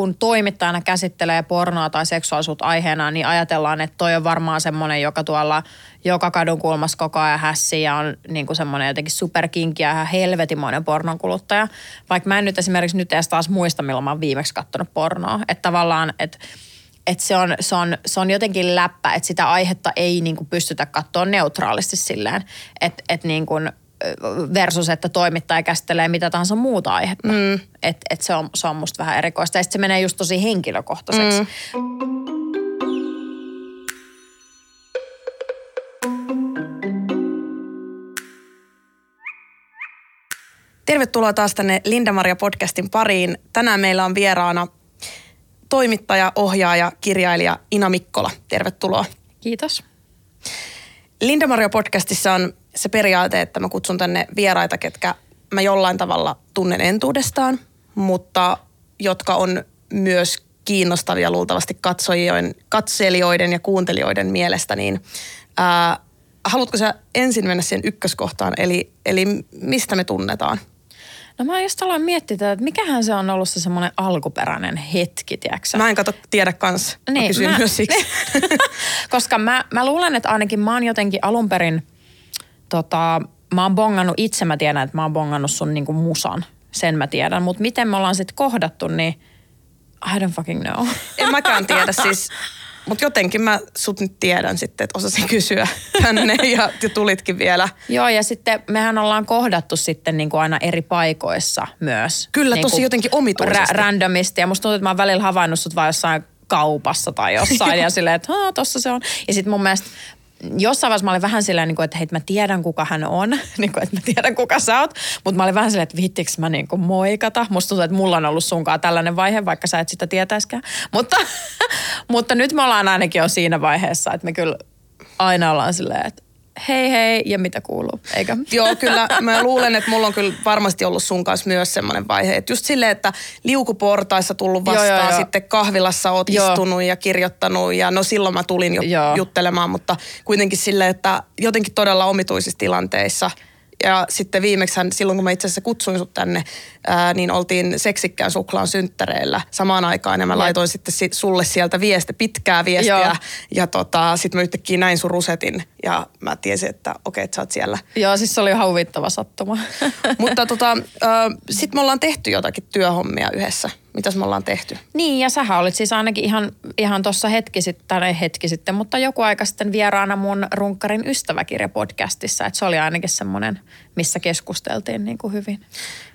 kun toimittajana käsittelee pornoa tai seksuaalisuutta aiheena, niin ajatellaan, että toi on varmaan semmoinen, joka tuolla joka kadun kulmassa koko ajan hässii ja on niin kuin semmoinen jotenkin superkinki ja helvetimoinen pornon kuluttaja. Vaikka mä en nyt esimerkiksi nyt edes taas muista, milloin mä oon viimeksi katsonut pornoa. Että tavallaan, että että se on, se, on, se on jotenkin läppä, että sitä aihetta ei niin kuin pystytä katsoa neutraalisti silleen, että et niin kuin versus, että toimittaja käsittelee mitä tahansa muuta aihetta. Mm. Että et se, on, se on musta vähän erikoista. Ja sitten se menee just tosi henkilökohtaiseksi. Mm. Tervetuloa taas tänne Linda-Maria podcastin pariin. Tänään meillä on vieraana toimittaja, ohjaaja, kirjailija Ina Mikkola. Tervetuloa. Kiitos. Linda-Maria podcastissa on se periaate, että mä kutsun tänne vieraita, ketkä mä jollain tavalla tunnen entuudestaan, mutta jotka on myös kiinnostavia luultavasti katsojien, katselijoiden ja kuuntelijoiden mielestä, niin ää, haluatko sä ensin mennä siihen ykköskohtaan, eli, eli mistä me tunnetaan? No mä just aloin miettiä, että mikähän se on ollut se semmoinen alkuperäinen hetki, tiedätkö Mä en kato tiedä kans. Niin, mä kysyn mä, myös siksi. koska mä, mä luulen, että ainakin mä oon jotenkin alun perin, tota, mä oon bongannut itse, mä tiedän, että mä oon bongannut sun niinku musan. Sen mä tiedän. Mutta miten me ollaan sitten kohdattu, niin I don't fucking know. En mäkään tiedä. Siis mutta jotenkin mä sut nyt tiedän sitten, että osasin kysyä tänne ja, ja tulitkin vielä. Joo ja sitten mehän ollaan kohdattu sitten niin kuin aina eri paikoissa myös. Kyllä niin tosi jotenkin omituisesti. Ra- randomisti ja musta tuntuu, että mä oon välillä havainnut sut vaan jossain kaupassa tai jossain ja silleen, että tossa se on. Ja sitten mun mielestä jossain vaiheessa mä olin vähän silleen, niin että hei, mä tiedän kuka hän on, niin kuin, että mä tiedän kuka sä oot, mutta mä olin vähän silleen, että viittiks mä niin kuin moikata. Musta tuntuu, että mulla on ollut sunkaan tällainen vaihe, vaikka sä et sitä tietäiskään. Mutta, mutta nyt me ollaan ainakin jo siinä vaiheessa, että me kyllä aina ollaan silleen, että hei hei ja mitä kuuluu, eikö? Joo, kyllä. Mä luulen, että mulla on kyllä varmasti ollut sun kanssa myös semmoinen vaihe, että just silleen, että liukuportaissa tullut vastaan, joo, joo, joo. sitten kahvilassa oot joo. istunut ja kirjoittanut ja no silloin mä tulin jo joo. juttelemaan, mutta kuitenkin silleen, että jotenkin todella omituisissa tilanteissa – ja sitten viimeksi silloin, kun mä itse asiassa kutsuin sut tänne, ää, niin oltiin seksikkään suklaan synttäreillä samaan aikaan. Ja mä Jep. laitoin sitten sulle sieltä viesti, pitkää viestiä. Joo. Ja tota, sitten mä yhtäkkiä näin sun rusetin. Ja mä tiesin, että okei, että sä oot siellä. Joo, siis se oli ihan huvittava sattuma. Mutta tota, sitten me ollaan tehty jotakin työhommia yhdessä mitäs me ollaan tehty. Niin, ja sähän olit siis ainakin ihan, ihan tuossa hetki sitten, tai hetki sitten, mutta joku aika sitten vieraana mun Runkkarin ystäväkirja-podcastissa, että se oli ainakin semmoinen, missä keskusteltiin niin kuin hyvin.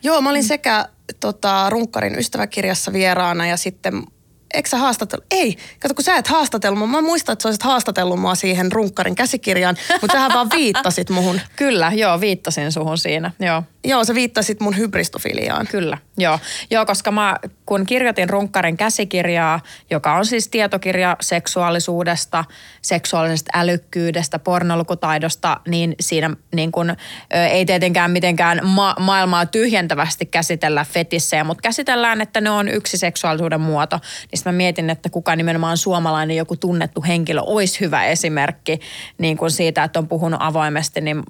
Joo, mä olin sekä tota, Runkkarin ystäväkirjassa vieraana ja sitten eikö sä haastatellut? Ei, kato kun sä et haastatellut mua. Mä muistan, että sä olisit haastatellut mua siihen runkkarin käsikirjaan, mutta sähän vaan viittasit muhun. Kyllä, joo, viittasin suhun siinä, joo. Joo, sä viittasit mun hybristofiliaan. Kyllä, joo. Joo, koska mä kun kirjoitin Runkkarin käsikirjaa, joka on siis tietokirja seksuaalisuudesta, seksuaalisesta älykkyydestä, pornolukutaidosta, niin siinä niin kun, ei tietenkään mitenkään ma- maailmaa tyhjentävästi käsitellä fetissejä, mutta käsitellään, että ne on yksi seksuaalisuuden muoto. Niin mä mietin, että kuka nimenomaan suomalainen joku tunnettu henkilö olisi hyvä esimerkki niin kun siitä, että on puhunut avoimesti, niin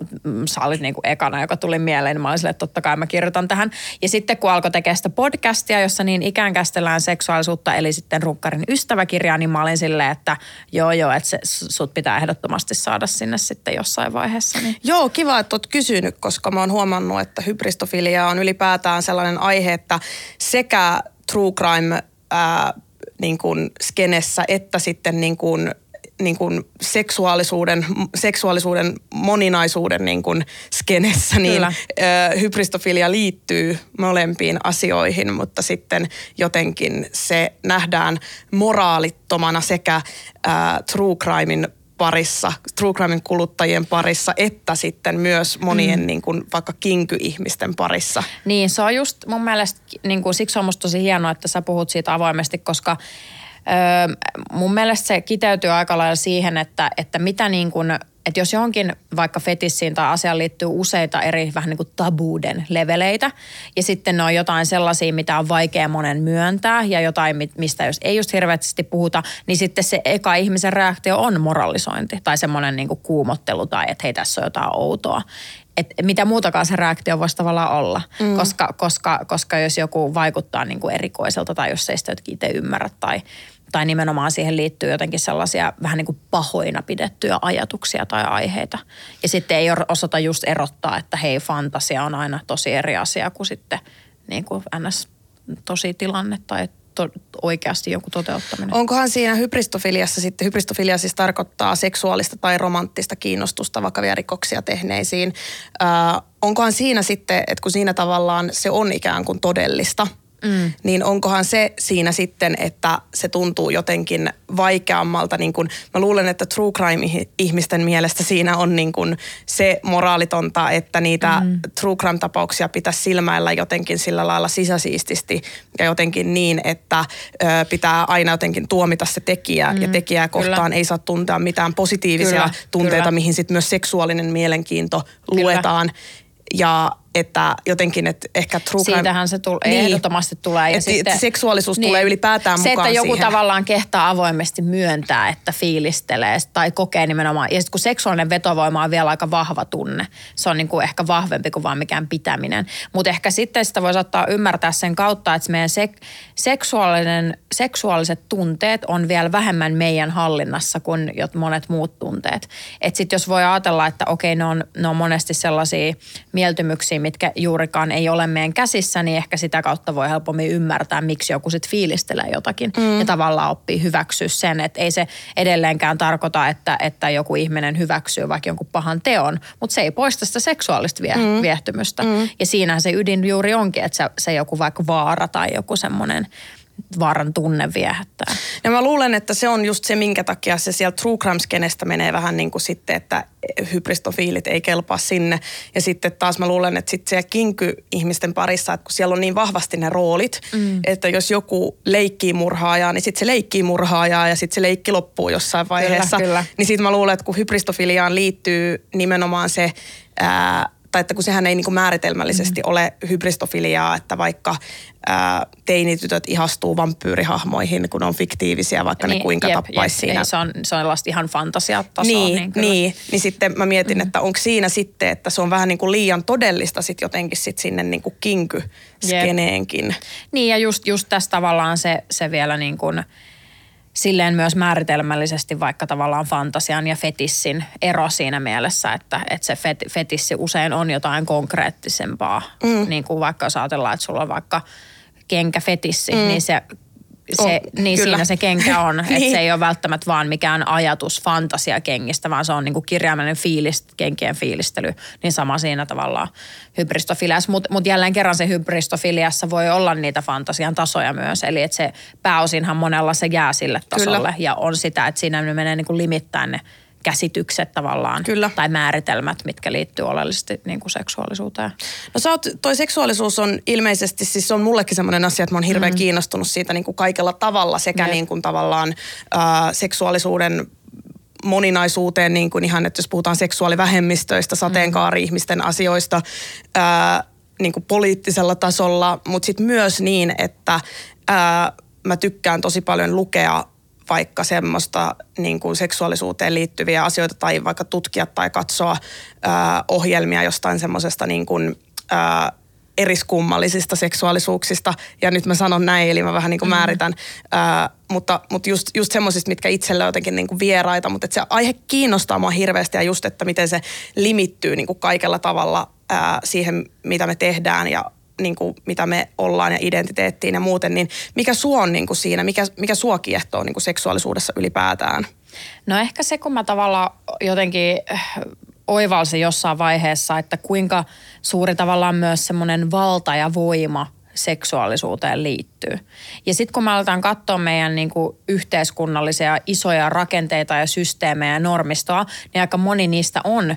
sä olit niin ekana, joka tuli mieleen, niin mä sille, että totta kai mä kirjoitan tähän. Ja sitten kun alkoi tekemään sitä podcastia, jossa niin ikään kästellään seksuaalisuutta, eli sitten runkkarin ystäväkirjaa, niin mä olin silleen, että joo joo, että se, sut pitää ehdottomasti saada sinne sitten jossain vaiheessa. Niin. Joo, kiva, että oot kysynyt, koska mä oon huomannut, että hybristofilia on ylipäätään sellainen aihe, että sekä true crime ää, niin kuin skenessä että sitten niin kuin niin kuin seksuaalisuuden, seksuaalisuuden moninaisuuden niin kuin skenessä, niin ö, hybristofilia liittyy molempiin asioihin, mutta sitten jotenkin se nähdään moraalittomana sekä ö, true crimein parissa, true crimein kuluttajien parissa, että sitten myös monien mm. niin kuin, vaikka kinky-ihmisten parissa. Niin, se on just mun mielestä, niin kuin, siksi on musta tosi hienoa, että sä puhut siitä avoimesti, koska Öö, mun mielestä se kiteytyy aika lailla siihen, että, että mitä niin kuin, että jos johonkin vaikka fetissiin tai asiaan liittyy useita eri vähän niin kuin tabuuden leveleitä ja sitten ne on jotain sellaisia, mitä on vaikea monen myöntää ja jotain, mistä jos ei just hirveästi puhuta, niin sitten se eka ihmisen reaktio on moralisointi tai semmoinen niin kuin kuumottelu tai että hei tässä on jotain outoa. et mitä muutakaan se reaktio voisi tavallaan olla. Mm. Koska, koska, koska jos joku vaikuttaa niin kuin erikoiselta tai jos ei sitä itse ymmärrä tai, tai nimenomaan siihen liittyy jotenkin sellaisia vähän niin kuin pahoina pidettyjä ajatuksia tai aiheita. Ja sitten ei osata just erottaa, että hei, fantasia on aina tosi eri asia kuin sitten niin kuin ns. tosi tilanne tai to, oikeasti joku toteuttaminen. Onkohan siinä hybristofiliassa sitten, hybristofilia siis tarkoittaa seksuaalista tai romanttista kiinnostusta vakavia rikoksia tehneisiin. Äh, onkohan siinä sitten, että kun siinä tavallaan se on ikään kuin todellista – mm. niin onkohan se siinä sitten, että se tuntuu jotenkin vaikeammalta. Niin kun, mä luulen, että true crime-ihmisten mielestä siinä on niin kun se moraalitonta, että niitä mm. true crime-tapauksia pitäisi silmäillä jotenkin sillä lailla sisäsiististi ja jotenkin niin, että ö, pitää aina jotenkin tuomita se tekijä mm. ja tekijää kohtaan Kyllä. ei saa tuntea mitään positiivisia Kyllä. tunteita, Kyllä. mihin sitten myös seksuaalinen mielenkiinto Kyllä. luetaan. Ja että jotenkin, että ehkä true crime... Siitähän se tule, niin, ehdottomasti tulee. Ja sitten, seksuaalisuus niin, tulee ylipäätään se, mukaan Se, että joku siihen. tavallaan kehtaa avoimesti myöntää, että fiilistelee tai kokee nimenomaan. Ja sitten kun seksuaalinen vetovoima on vielä aika vahva tunne, se on niin kuin ehkä vahvempi kuin vaan mikään pitäminen. Mutta ehkä sitten sitä voisi ottaa ymmärtää sen kautta, että meidän sek- seksuaalinen, seksuaaliset tunteet on vielä vähemmän meidän hallinnassa kuin monet muut tunteet. Että sitten jos voi ajatella, että okei, ne on, ne on monesti sellaisia mieltymyksiä, mitkä juurikaan ei ole meidän käsissä, niin ehkä sitä kautta voi helpommin ymmärtää, miksi joku sitten fiilistelee jotakin mm. ja tavallaan oppii hyväksyä sen, että ei se edelleenkään tarkoita, että, että joku ihminen hyväksyy vaikka jonkun pahan teon, mutta se ei poista sitä seksuaalista vie, mm. viehtymystä. Mm. Ja siinä se ydin juuri onkin, että se, se joku vaikka vaara tai joku semmoinen vaaran tunne viehättää. Ja mä luulen, että se on just se, minkä takia se siellä True Crime-skenestä menee vähän niin kuin sitten, että hybristofiilit ei kelpaa sinne. Ja sitten taas mä luulen, että sitten siellä kinky-ihmisten parissa, että kun siellä on niin vahvasti ne roolit, mm. että jos joku leikkii murhaajaa, niin sitten se leikkii murhaajaa ja sitten se leikki loppuu jossain vaiheessa. Kyllä, kyllä. Niin sitten mä luulen, että kun hybristofiliaan liittyy nimenomaan se... Ää, tai että kun sehän ei niin kuin määritelmällisesti mm. ole hybristofiliaa, että vaikka ää, teinitytöt ihastuu vampyyrihahmoihin, kun on fiktiivisiä, vaikka niin, ne kuinka jep, tappaisi jep, siinä. Niin, se on, se on ihan fantasiatasoa. Niin, niin, niin, niin sitten mä mietin, mm. että onko siinä sitten, että se on vähän niin kuin liian todellista sitten jotenkin sit sinne niin kuin kinky-skeneenkin. Niin ja just, just tässä tavallaan se, se vielä niin kuin – silleen myös määritelmällisesti vaikka tavallaan fantasian ja fetissin ero siinä mielessä, että, että se fet, fetissi usein on jotain konkreettisempaa. Mm. Niin kuin vaikka jos ajatellaan, että sulla on vaikka kenkäfetissi, mm. niin se se, oh, niin kyllä. siinä se kenkä on. niin. Että se ei ole välttämättä vaan mikään ajatus fantasia kengistä, vaan se on niinku kirjaimellinen fiilist, kenkien fiilistely. Niin sama siinä tavallaan hybristofiliassa. Mutta mut jälleen kerran se hybristofiliassa voi olla niitä fantasian tasoja myös. Eli että se pääosinhan monella se jää sille tasolle. Kyllä. Ja on sitä, että siinä menee niinku limittäin ne käsitykset tavallaan Kyllä. tai määritelmät, mitkä liittyy oleellisesti niin kuin seksuaalisuuteen. No sä oot, toi seksuaalisuus on ilmeisesti, siis se on mullekin semmoinen asia, että mä oon hirveän mm. kiinnostunut siitä niin kuin kaikella tavalla sekä niin kuin tavallaan äh, seksuaalisuuden moninaisuuteen, niin kuin ihan, että jos puhutaan seksuaalivähemmistöistä, sateenkaari-ihmisten asioista, ää, niin kuin poliittisella tasolla, mutta sitten myös niin, että ää, mä tykkään tosi paljon lukea vaikka semmoista niin kuin seksuaalisuuteen liittyviä asioita tai vaikka tutkia tai katsoa ää, ohjelmia jostain semmoisesta niin kuin, ää, eriskummallisista seksuaalisuuksista. Ja nyt mä sanon näin, eli mä vähän niin kuin mm. määritän. Ää, mutta, mutta just, just semmoisista, mitkä itselle on jotenkin niin kuin vieraita. Mutta se aihe kiinnostaa mua hirveästi ja just, että miten se limittyy niin kuin kaikella tavalla ää, siihen, mitä me tehdään ja niin kuin, mitä me ollaan ja identiteettiin ja muuten, niin mikä sua on niin kuin siinä, mikä, mikä sua kiehtoo niin kuin seksuaalisuudessa ylipäätään? No ehkä se, kun mä tavallaan jotenkin äh, oivalsin jossain vaiheessa, että kuinka suuri tavallaan myös semmoinen valta ja voima seksuaalisuuteen liittyy. Ja sitten kun me aletaan katsoa meidän niin kuin yhteiskunnallisia isoja rakenteita ja systeemejä ja normistoa, niin aika moni niistä on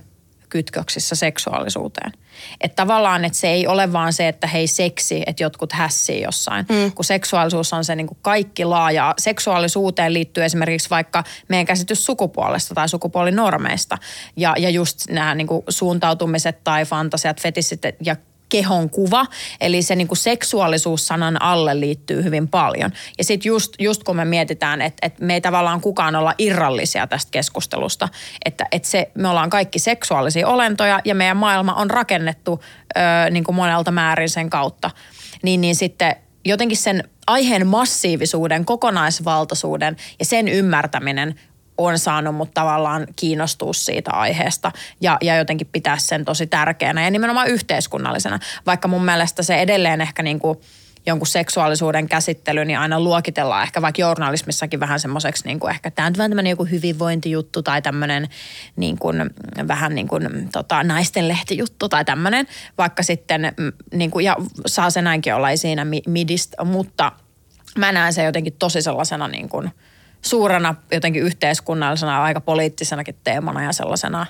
kytköksissä seksuaalisuuteen. Että tavallaan, että se ei ole vaan se, että hei seksi, että jotkut hässii jossain. Mm. Kun seksuaalisuus on se niin kuin kaikki laaja. Seksuaalisuuteen liittyy esimerkiksi vaikka meidän käsitys sukupuolesta tai sukupuolinormeista. Ja, ja just nämä niin kuin suuntautumiset tai fantasiat, fetissit ja kehon kuva, eli se niin kuin seksuaalisuus-sanan alle liittyy hyvin paljon. Ja sitten just, just kun me mietitään, että, että me ei tavallaan kukaan olla irrallisia tästä keskustelusta, että, että se, me ollaan kaikki seksuaalisia olentoja ja meidän maailma on rakennettu ö, niin kuin monelta määrin sen kautta, niin, niin sitten jotenkin sen aiheen massiivisuuden, kokonaisvaltaisuuden ja sen ymmärtäminen on saanut mut tavallaan kiinnostua siitä aiheesta ja, ja jotenkin pitää sen tosi tärkeänä ja nimenomaan yhteiskunnallisena. Vaikka mun mielestä se edelleen ehkä niin kuin jonkun seksuaalisuuden käsittely, niin aina luokitellaan ehkä vaikka journalismissakin vähän semmoiseksi niin kuin ehkä tämä on tämmöinen joku hyvinvointijuttu tai tämmöinen niin kuin, vähän niin kuin tota, naisten lehtijuttu tai tämmöinen, vaikka sitten mm, niin kuin, ja saa se näinkin olla siinä midistä, mutta mä näen se jotenkin tosi sellaisena niin kuin – suurena jotenkin yhteiskunnallisena, aika poliittisenakin teemana ja sellaisena,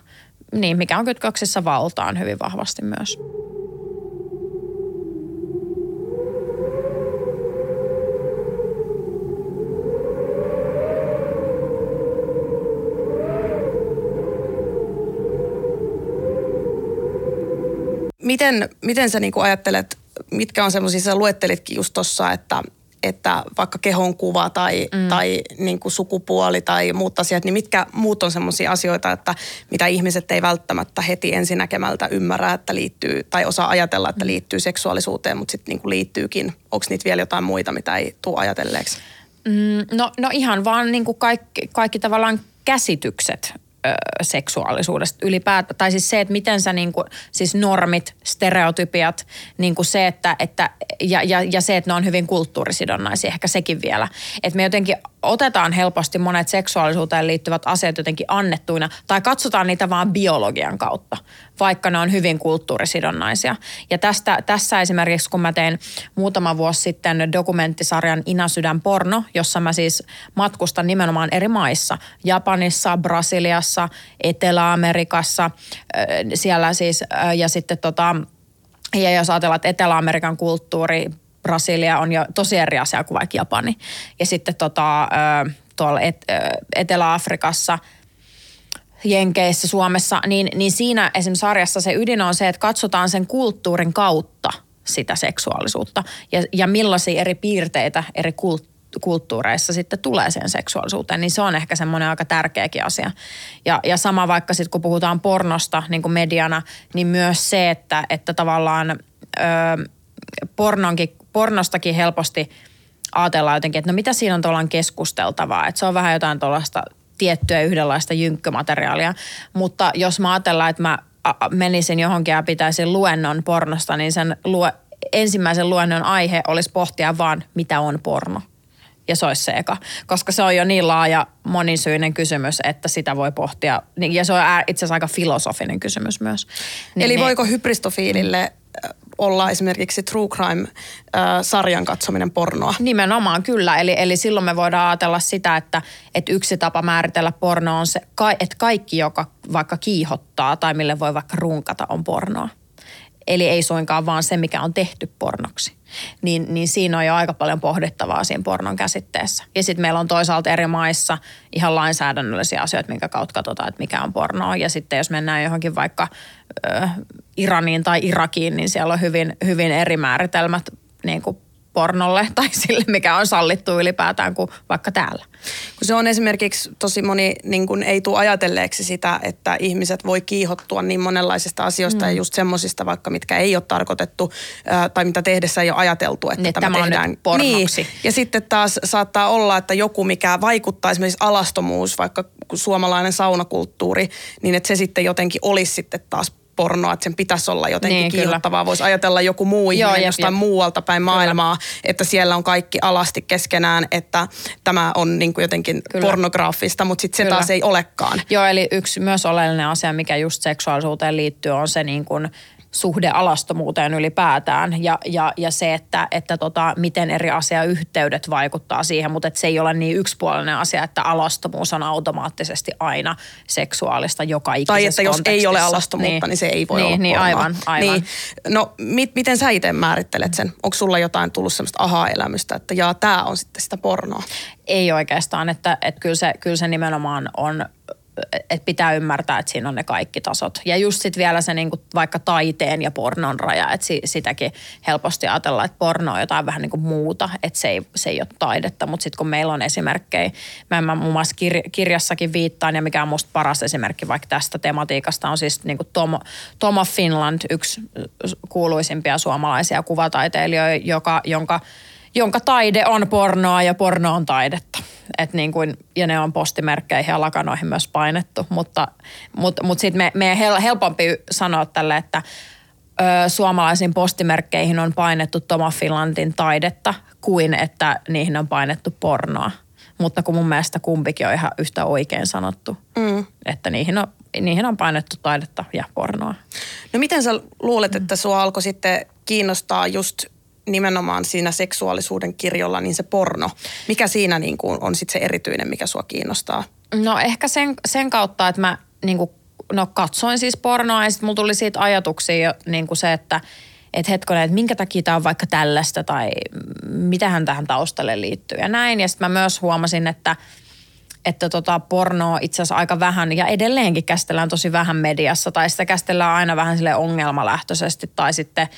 niin mikä on kytköksissä valtaan hyvin vahvasti myös. Miten, miten sä niinku ajattelet, mitkä on semmoisia, sä luettelitkin just tuossa, että että vaikka kehon kuva tai, mm. tai niin kuin sukupuoli tai muut asiat, niin mitkä muut on sellaisia asioita, että mitä ihmiset ei välttämättä heti ensinäkemältä ymmärrä, että liittyy tai osaa ajatella, että mm. liittyy seksuaalisuuteen, mutta sitten niin kuin liittyykin. Onko niitä vielä jotain muita, mitä ei tule ajatelleeksi? Mm, no, no ihan vaan niin kuin kaikki, kaikki tavallaan käsitykset seksuaalisuudesta ylipäätään. Tai siis se, että miten sä niin kuin, siis normit, stereotypiat, niin kuin se, että, että ja, ja, ja se, että ne on hyvin kulttuurisidonnaisia, ehkä sekin vielä. Että me jotenkin otetaan helposti monet seksuaalisuuteen liittyvät asiat jotenkin annettuina tai katsotaan niitä vaan biologian kautta, vaikka ne on hyvin kulttuurisidonnaisia. Ja tästä, tässä esimerkiksi, kun mä tein muutama vuosi sitten dokumenttisarjan Ina Sydän porno, jossa mä siis matkustan nimenomaan eri maissa, Japanissa, Brasiliassa, Etelä-Amerikassa, siellä siis, ja sitten tota, ja jos ajatellaan, että Etelä-Amerikan kulttuuri, Brasilia on jo tosi eri asia kuin vaikka Japani. Ja sitten tota, tuolla et, Etelä-Afrikassa, Jenkeissä, Suomessa, niin, niin siinä esimerkiksi sarjassa se ydin on se, että katsotaan sen kulttuurin kautta sitä seksuaalisuutta ja, ja millaisia eri piirteitä eri kult, kulttuureissa sitten tulee sen seksuaalisuuteen, niin se on ehkä semmoinen aika tärkeäkin asia. Ja, ja sama vaikka sitten kun puhutaan pornosta niin kuin mediana, niin myös se, että, että tavallaan ö, pornonkin, pornostakin helposti ajatellaan jotenkin, että no mitä siinä on tuollainen keskusteltavaa, että se on vähän jotain tuollaista tiettyä yhdenlaista jynkkömateriaalia, mutta jos mä ajatellaan, että mä menisin johonkin ja pitäisin luennon pornosta, niin sen lue, ensimmäisen luennon aihe olisi pohtia vaan, mitä on porno ja se olisi se eka. Koska se on jo niin laaja monisyinen kysymys, että sitä voi pohtia. Niin, ja se on itse asiassa aika filosofinen kysymys myös. Niin, Eli niin, voiko hybristofiilille olla esimerkiksi True Crime-sarjan katsominen pornoa? Nimenomaan kyllä. Eli, eli silloin me voidaan ajatella sitä, että, että yksi tapa määritellä porno on se, että kaikki, joka vaikka kiihottaa tai mille voi vaikka runkata, on pornoa. Eli ei suinkaan vaan se, mikä on tehty pornoksi niin, niin siinä on jo aika paljon pohdittavaa siinä pornon käsitteessä. Ja sitten meillä on toisaalta eri maissa ihan lainsäädännöllisiä asioita, minkä kautta katsotaan, että mikä on pornoa. Ja sitten jos mennään johonkin vaikka Iraniin tai Irakiin, niin siellä on hyvin, hyvin eri määritelmät niin kuin pornolle tai sille, mikä on sallittu ylipäätään kuin vaikka täällä. Kun se on esimerkiksi tosi moni niin kuin ei tule ajatelleeksi sitä, että ihmiset voi kiihottua niin monenlaisista asioista mm. ja just semmoisista vaikka, mitkä ei ole tarkoitettu äh, tai mitä tehdessä ei ole ajateltu, että niin, tämä, tämä tehdään. Nyt pornoksi. Niin. Ja sitten taas saattaa olla, että joku, mikä vaikuttaa esimerkiksi alastomuus, vaikka suomalainen saunakulttuuri, niin että se sitten jotenkin olisi sitten taas pornoa, että sen pitäisi olla jotenkin niin, kiihottavaa. Voisi ajatella joku muu Joo, ihminen jostain jep. muualta päin maailmaa, kyllä. että siellä on kaikki alasti keskenään, että tämä on niin kuin jotenkin kyllä. pornograafista, mutta sitten se taas ei olekaan. Joo, eli yksi myös oleellinen asia, mikä just seksuaalisuuteen liittyy, on se niin kuin – suhde alastomuuteen ylipäätään ja, ja, ja se, että, että tota, miten eri asiayhteydet vaikuttaa siihen, mutta se ei ole niin yksipuolinen asia, että alastomuus on automaattisesti aina seksuaalista joka ikisessä Tai että jos ei ole alastomuutta, niin, niin se ei voi niin, olla Niin, aivan, aivan. Niin. No mit, miten sä itse määrittelet sen? Onko sulla jotain tullut semmoista aha-elämystä, että jaa, tämä on sitten sitä pornoa? Ei oikeastaan, että, että kyllä, se, kyllä se nimenomaan on että pitää ymmärtää, että siinä on ne kaikki tasot. Ja just sitten vielä se niinku vaikka taiteen ja pornon raja, että si, sitäkin helposti ajatellaan, että porno on jotain vähän niin kuin muuta, että se ei, se ei ole taidetta. Mutta sitten kun meillä on esimerkkejä, mä, mä muun muassa kir, kirjassakin viittaan ja mikä on musta paras esimerkki vaikka tästä tematiikasta on siis niinku Tomo, Tomo Finland, yksi kuuluisimpia suomalaisia kuvataiteilijoita, joka, jonka jonka taide on pornoa ja porno on taidetta. Et niin kuin, ja ne on postimerkkeihin ja lakanoihin myös painettu, mutta, mutta, mutta sitten me, meidän hel, helpompi sanoa tälle, että ö, suomalaisiin postimerkkeihin on painettu Toma Finlandin taidetta kuin että niihin on painettu pornoa. Mutta kun mun mielestä kumpikin on ihan yhtä oikein sanottu, mm. että niihin on, niihin on painettu taidetta ja pornoa. No miten sä luulet, että sua alkoi sitten kiinnostaa just nimenomaan siinä seksuaalisuuden kirjolla, niin se porno. Mikä siinä niin kuin on sitten se erityinen, mikä sua kiinnostaa? No ehkä sen, sen kautta, että mä niin kuin, no katsoin siis pornoa ja sitten mulla tuli siitä ajatuksia niin kuin se, että että hetkonen, että minkä takia tämä on vaikka tällaista tai mitähän tähän taustalle liittyy ja näin. Ja sitten mä myös huomasin, että että tota pornoa itse asiassa aika vähän ja edelleenkin käsitellään tosi vähän mediassa tai sitä käsitellään aina vähän sille ongelmalähtöisesti tai sitten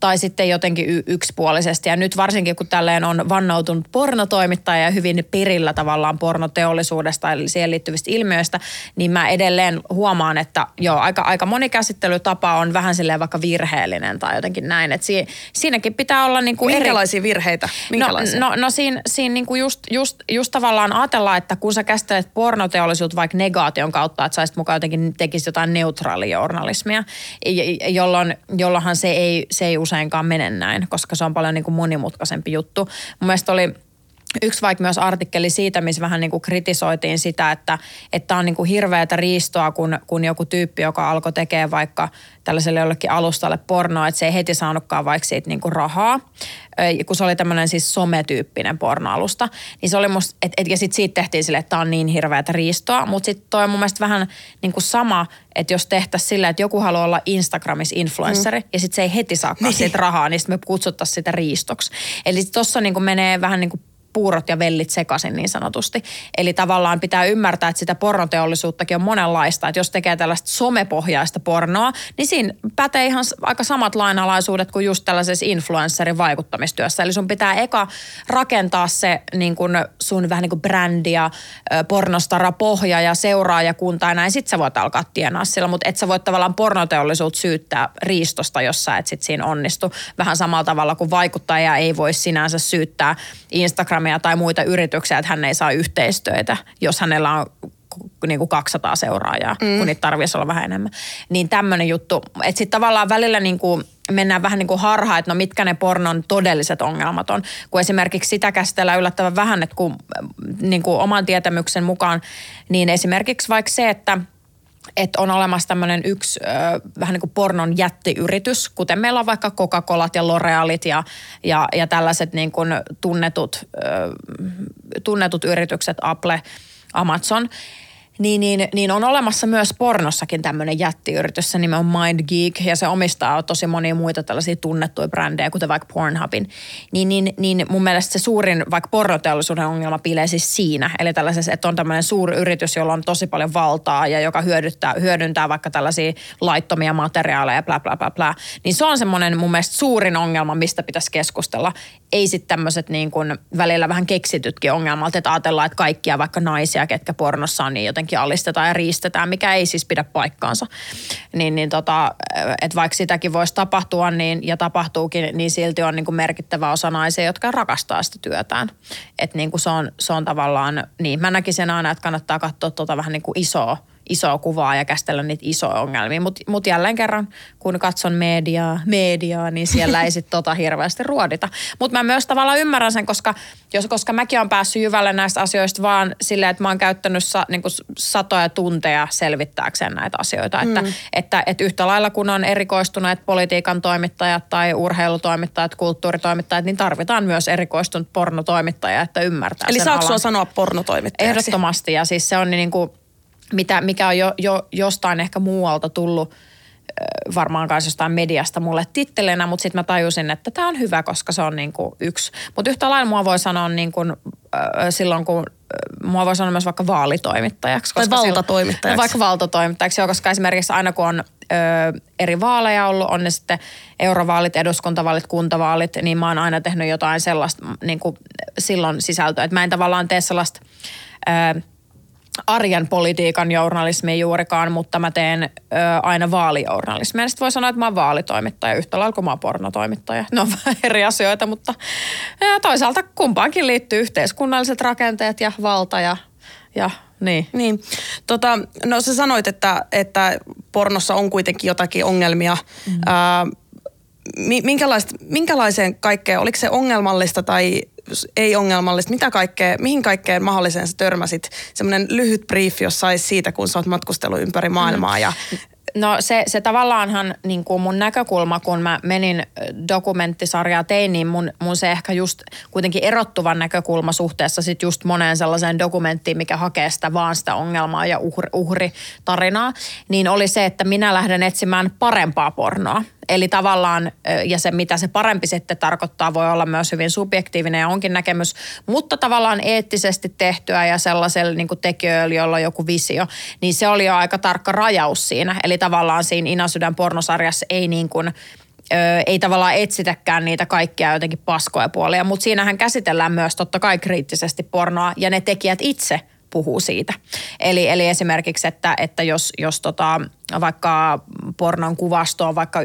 tai sitten jotenkin y- yksipuolisesti. Ja nyt varsinkin kun tälleen on vannoutunut pornotoimittaja ja hyvin perillä tavallaan pornoteollisuudesta eli siihen liittyvistä ilmiöistä, niin mä edelleen huomaan, että joo, aika, aika moni käsittelytapa on vähän silleen vaikka virheellinen tai jotenkin näin. Että si- siinäkin pitää olla niin kuin Minkälaisia eri... virheitä? No, Minkälaisia? No, no, no siinä, siinä niin kuin just, just, just tavallaan ajatellaan, että kun sä käsittelet pornoteollisuutta vaikka negaation kautta, että sä mukaan jotenkin tekisi jotain neutraalijournalismia, jolloin, jolloinhan se ei, se ei useinkaan mene näin, koska se on paljon niin kuin monimutkaisempi juttu. Mun mielestä oli yksi vaikka myös artikkeli siitä, missä vähän niin kuin kritisoitiin sitä, että että on niin kuin hirveätä riistoa, kun, kun joku tyyppi, joka alkoi tekemään vaikka tällaiselle jollekin alustalle pornoa, että se ei heti saanutkaan vaikka siitä niin kuin rahaa, kun se oli tämmöinen siis sometyyppinen pornoalusta. Niin se oli musta, et, et, ja sitten siitä tehtiin sille, että tämä on niin hirveätä riistoa, mutta sitten toi on mun mielestä vähän niin kuin sama, että jos tehtäisiin silleen, että joku haluaa olla Instagramissa influenceri mm. ja sitten se ei heti saakaan niin. siitä rahaa, niin sitten me kutsuttaisiin sitä riistoksi. Eli tuossa niin menee vähän niin kuin puurot ja vellit sekaisin niin sanotusti. Eli tavallaan pitää ymmärtää, että sitä pornoteollisuuttakin on monenlaista. Että jos tekee tällaista somepohjaista pornoa, niin siinä pätee ihan aika samat lainalaisuudet kuin just tällaisessa influencerin vaikuttamistyössä. Eli sun pitää eka rakentaa se niin kuin sun vähän niin kuin brändi ja pornostara pohja ja seuraajakunta ja näin. Sitten sä voit alkaa tienaa sillä, mutta et sä voit tavallaan pornoteollisuutta syyttää riistosta, jos sä et sit siinä onnistu. Vähän samalla tavalla kuin vaikuttaja ei voi sinänsä syyttää Instagram Instagramia tai muita yrityksiä, että hän ei saa yhteistyötä, jos hänellä on niin kuin 200 seuraajaa, mm. kun niitä tarvitsisi olla vähän enemmän. Niin tämmöinen juttu, että sitten tavallaan välillä niin kuin mennään vähän niin kuin harhaan, että no mitkä ne pornon todelliset ongelmat on. Kun esimerkiksi sitä käsitellään yllättävän vähän, että kun niin kuin oman tietämyksen mukaan, niin esimerkiksi vaikka se, että – että on olemassa tämmöinen yksi ö, vähän niin kuin pornon jättiyritys, kuten meillä on vaikka Coca-Colat ja L'Orealit ja, ja, ja tällaiset niin kuin tunnetut, ö, tunnetut yritykset, Apple, Amazon – niin, niin, niin on olemassa myös pornossakin tämmöinen jättiyritys, se nimi on Mind Geek ja se omistaa tosi monia muita tällaisia tunnettuja brändejä, kuten vaikka Pornhubin. Niin, niin, niin mun mielestä se suurin vaikka pornoteollisuuden ongelma piilee siis siinä, eli tällaisessa, että on tämmöinen suuri yritys, jolla on tosi paljon valtaa ja joka hyödyttää, hyödyntää vaikka tällaisia laittomia materiaaleja, bla bla bla bla. Niin se on semmoinen mun mielestä suurin ongelma, mistä pitäisi keskustella. Ei sitten tämmöiset niin kuin välillä vähän keksitytkin ongelmat, että ajatellaan, että kaikkia vaikka naisia, ketkä pornossa on, niin jotenkin jotenkin alistetaan ja riistetään, mikä ei siis pidä paikkaansa. Niin, niin tota, että vaikka sitäkin voisi tapahtua niin, ja tapahtuukin, niin silti on niin kuin merkittävä osa naisia, jotka rakastaa sitä työtään. Että niin kuin se, on, se on tavallaan, niin mä näkisin aina, että kannattaa katsoa tuota vähän niin kuin isoa isoa kuvaa ja käsitellä niitä isoja ongelmia. Mutta mut jälleen kerran, kun katson mediaa, mediaa niin siellä ei sitten tota hirveästi ruodita. Mutta mä myös tavallaan ymmärrän sen, koska, jos, koska mäkin olen päässyt jyvälle näistä asioista vaan silleen, että mä oon käyttänyt sa, niin satoja tunteja selvittääkseen näitä asioita. Mm. Että, että, että yhtä lailla kun on erikoistuneet politiikan toimittajat tai urheilutoimittajat, kulttuuritoimittajat, niin tarvitaan myös erikoistunut pornotoimittaja, että ymmärtää Eli sen saako sanoa pornotoimittajaksi? Ehdottomasti ja siis se on niin kuin mitä, mikä on jo, jo jostain ehkä muualta tullut varmaan kanssa jostain mediasta mulle tittelenä, mutta sitten mä tajusin, että tämä on hyvä, koska se on niin kuin yksi. Mutta yhtä lailla mua voi sanoa niin kuin, silloin, kun mua voi sanoa myös vaikka vaalitoimittajaksi. Tai koska silloin- valtatoimittajaksi. No vaikka valtatoimittajaksi, joo, koska esimerkiksi aina kun on ö, eri vaaleja ollut, on ne sitten eurovaalit, eduskuntavaalit, kuntavaalit, niin mä oon aina tehnyt jotain sellaista niin kuin silloin sisältöä. Että mä en tavallaan tee sellaista ö, arjen politiikan journalismia juurikaan, mutta mä teen ö, aina vaalijournalismia. Ja sitten voi sanoa, että mä oon vaalitoimittaja yhtä lailla kuin mä oon pornotoimittaja. Ne on vähän eri asioita, mutta ja toisaalta kumpaankin liittyy yhteiskunnalliset rakenteet ja valta ja, ja niin. Niin. Tota, no sä sanoit, että, että pornossa on kuitenkin jotakin ongelmia. Mm. Mi- minkälaista, minkälaiseen kaikkeen, oliko se ongelmallista tai ei ongelmallista, mitä kaikkea, mihin kaikkeen mahdolliseen sä törmäsit? Semmoinen lyhyt brief, jos sais siitä, kun sä oot matkustellut ympäri maailmaa mm. ja No se, se tavallaanhan niin kuin mun näkökulma, kun mä menin dokumenttisarjaa tein, niin mun, mun se ehkä just kuitenkin erottuvan näkökulma suhteessa sit just moneen sellaiseen dokumenttiin, mikä hakee sitä vaan sitä ongelmaa ja uhri, uhritarinaa, niin oli se, että minä lähden etsimään parempaa pornoa. Eli tavallaan, ja se mitä se parempi sitten tarkoittaa, voi olla myös hyvin subjektiivinen ja onkin näkemys, mutta tavallaan eettisesti tehtyä ja sellaisella niin tekijöillä, jolla on joku visio, niin se oli jo aika tarkka rajaus siinä. Eli tavallaan siinä Inasydän pornosarjassa ei niin kuin, ö, ei tavallaan etsitäkään niitä kaikkia jotenkin paskoja puolia, mutta siinähän käsitellään myös totta kai kriittisesti pornoa ja ne tekijät itse puhuu siitä. Eli, eli esimerkiksi, että, että jos, jos tota, vaikka pornon kuvasto on vaikka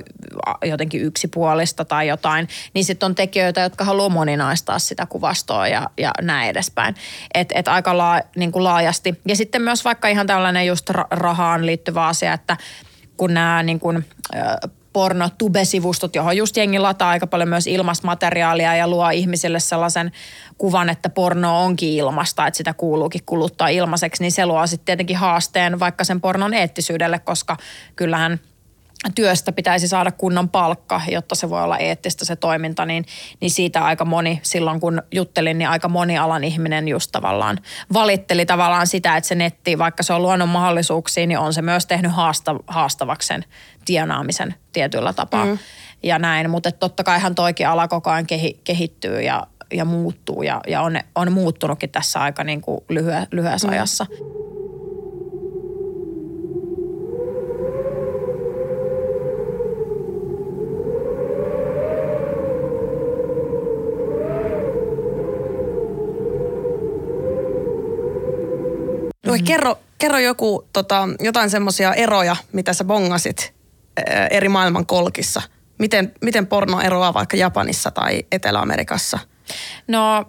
jotenkin yksipuolista tai jotain, niin sitten on tekijöitä, jotka haluaa moninaistaa sitä kuvastoa ja, ja näin edespäin. Et, et aika laa, niin kuin laajasti. Ja sitten myös vaikka ihan tällainen just ra- rahaan liittyvä asia, että kun nämä niin kuin, porno-tube-sivustot, johon just jengi lataa aika paljon myös ilmasta materiaalia ja luo ihmisille sellaisen kuvan, että porno onkin ilmasta, että sitä kuuluukin kuluttaa ilmaiseksi, niin se luo sitten tietenkin haasteen vaikka sen pornon eettisyydelle, koska kyllähän työstä pitäisi saada kunnon palkka, jotta se voi olla eettistä se toiminta, niin, niin siitä aika moni, silloin kun juttelin, niin aika moni alan ihminen just tavallaan valitteli tavallaan sitä, että se netti, vaikka se on luonnon mahdollisuuksia, niin on se myös tehnyt haasta, haastavaksi sen tienaamisen tietyllä tapaa mm. ja näin. Mutta totta kaihan toikin ala koko ajan kehi, kehittyy ja, ja muuttuu ja, ja on, on muuttunutkin tässä aika niin kuin lyhye, lyhyessä mm. ajassa. No, kerro, kerro joku, tota, jotain semmoisia eroja, mitä sä bongasit eri maailman kolkissa. Miten, miten porno eroaa vaikka Japanissa tai Etelä-Amerikassa? No,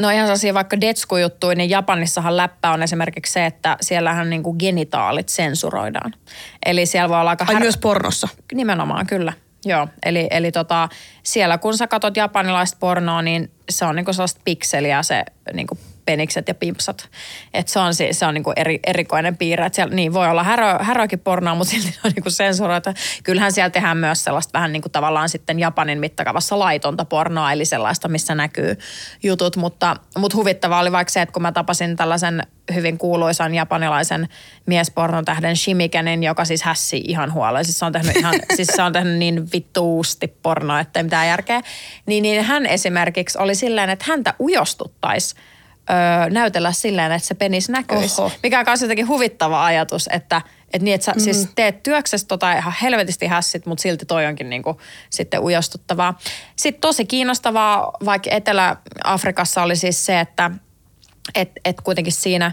no ihan sellaisia vaikka detsku-juttuja, niin Japanissahan läppä on esimerkiksi se, että siellähän niinku genitaalit sensuroidaan. Eli siellä voi olla aika... Ai här- myös pornossa? Nimenomaan, kyllä. Joo, eli, eli tota, siellä kun sä katot japanilaista pornoa, niin se on niinku sellaista pikseliä se niinku penikset ja pimpsat. Et se on, se, on niinku eri, erikoinen piirre. Et siellä, niin voi olla härö, häröäkin pornoa, mutta silti on niinku sensuroita. Kyllähän siellä tehdään myös sellaista vähän niinku tavallaan sitten Japanin mittakaavassa laitonta pornoa, eli sellaista, missä näkyy jutut. Mutta, mutta huvittavaa oli vaikka se, että kun mä tapasin tällaisen hyvin kuuluisan japanilaisen miespornotähden Shimikenin, joka siis hässi ihan huolella. Siis se on tehnyt, ihan, siis se on tehnyt niin vittuusti pornoa, että ei mitään järkeä. Niin, niin hän esimerkiksi oli silleen, että häntä ujostuttaisi öö, näytellä silleen, että se penis näkyisi. Oho. Mikä on myös jotenkin huvittava ajatus, että et niin, että sä mm. siis teet työksessä tota ihan helvetisti hässit, mutta silti toi onkin niinku sitten ujostuttavaa. Sitten tosi kiinnostavaa, vaikka Etelä-Afrikassa oli siis se, että et, et kuitenkin siinä,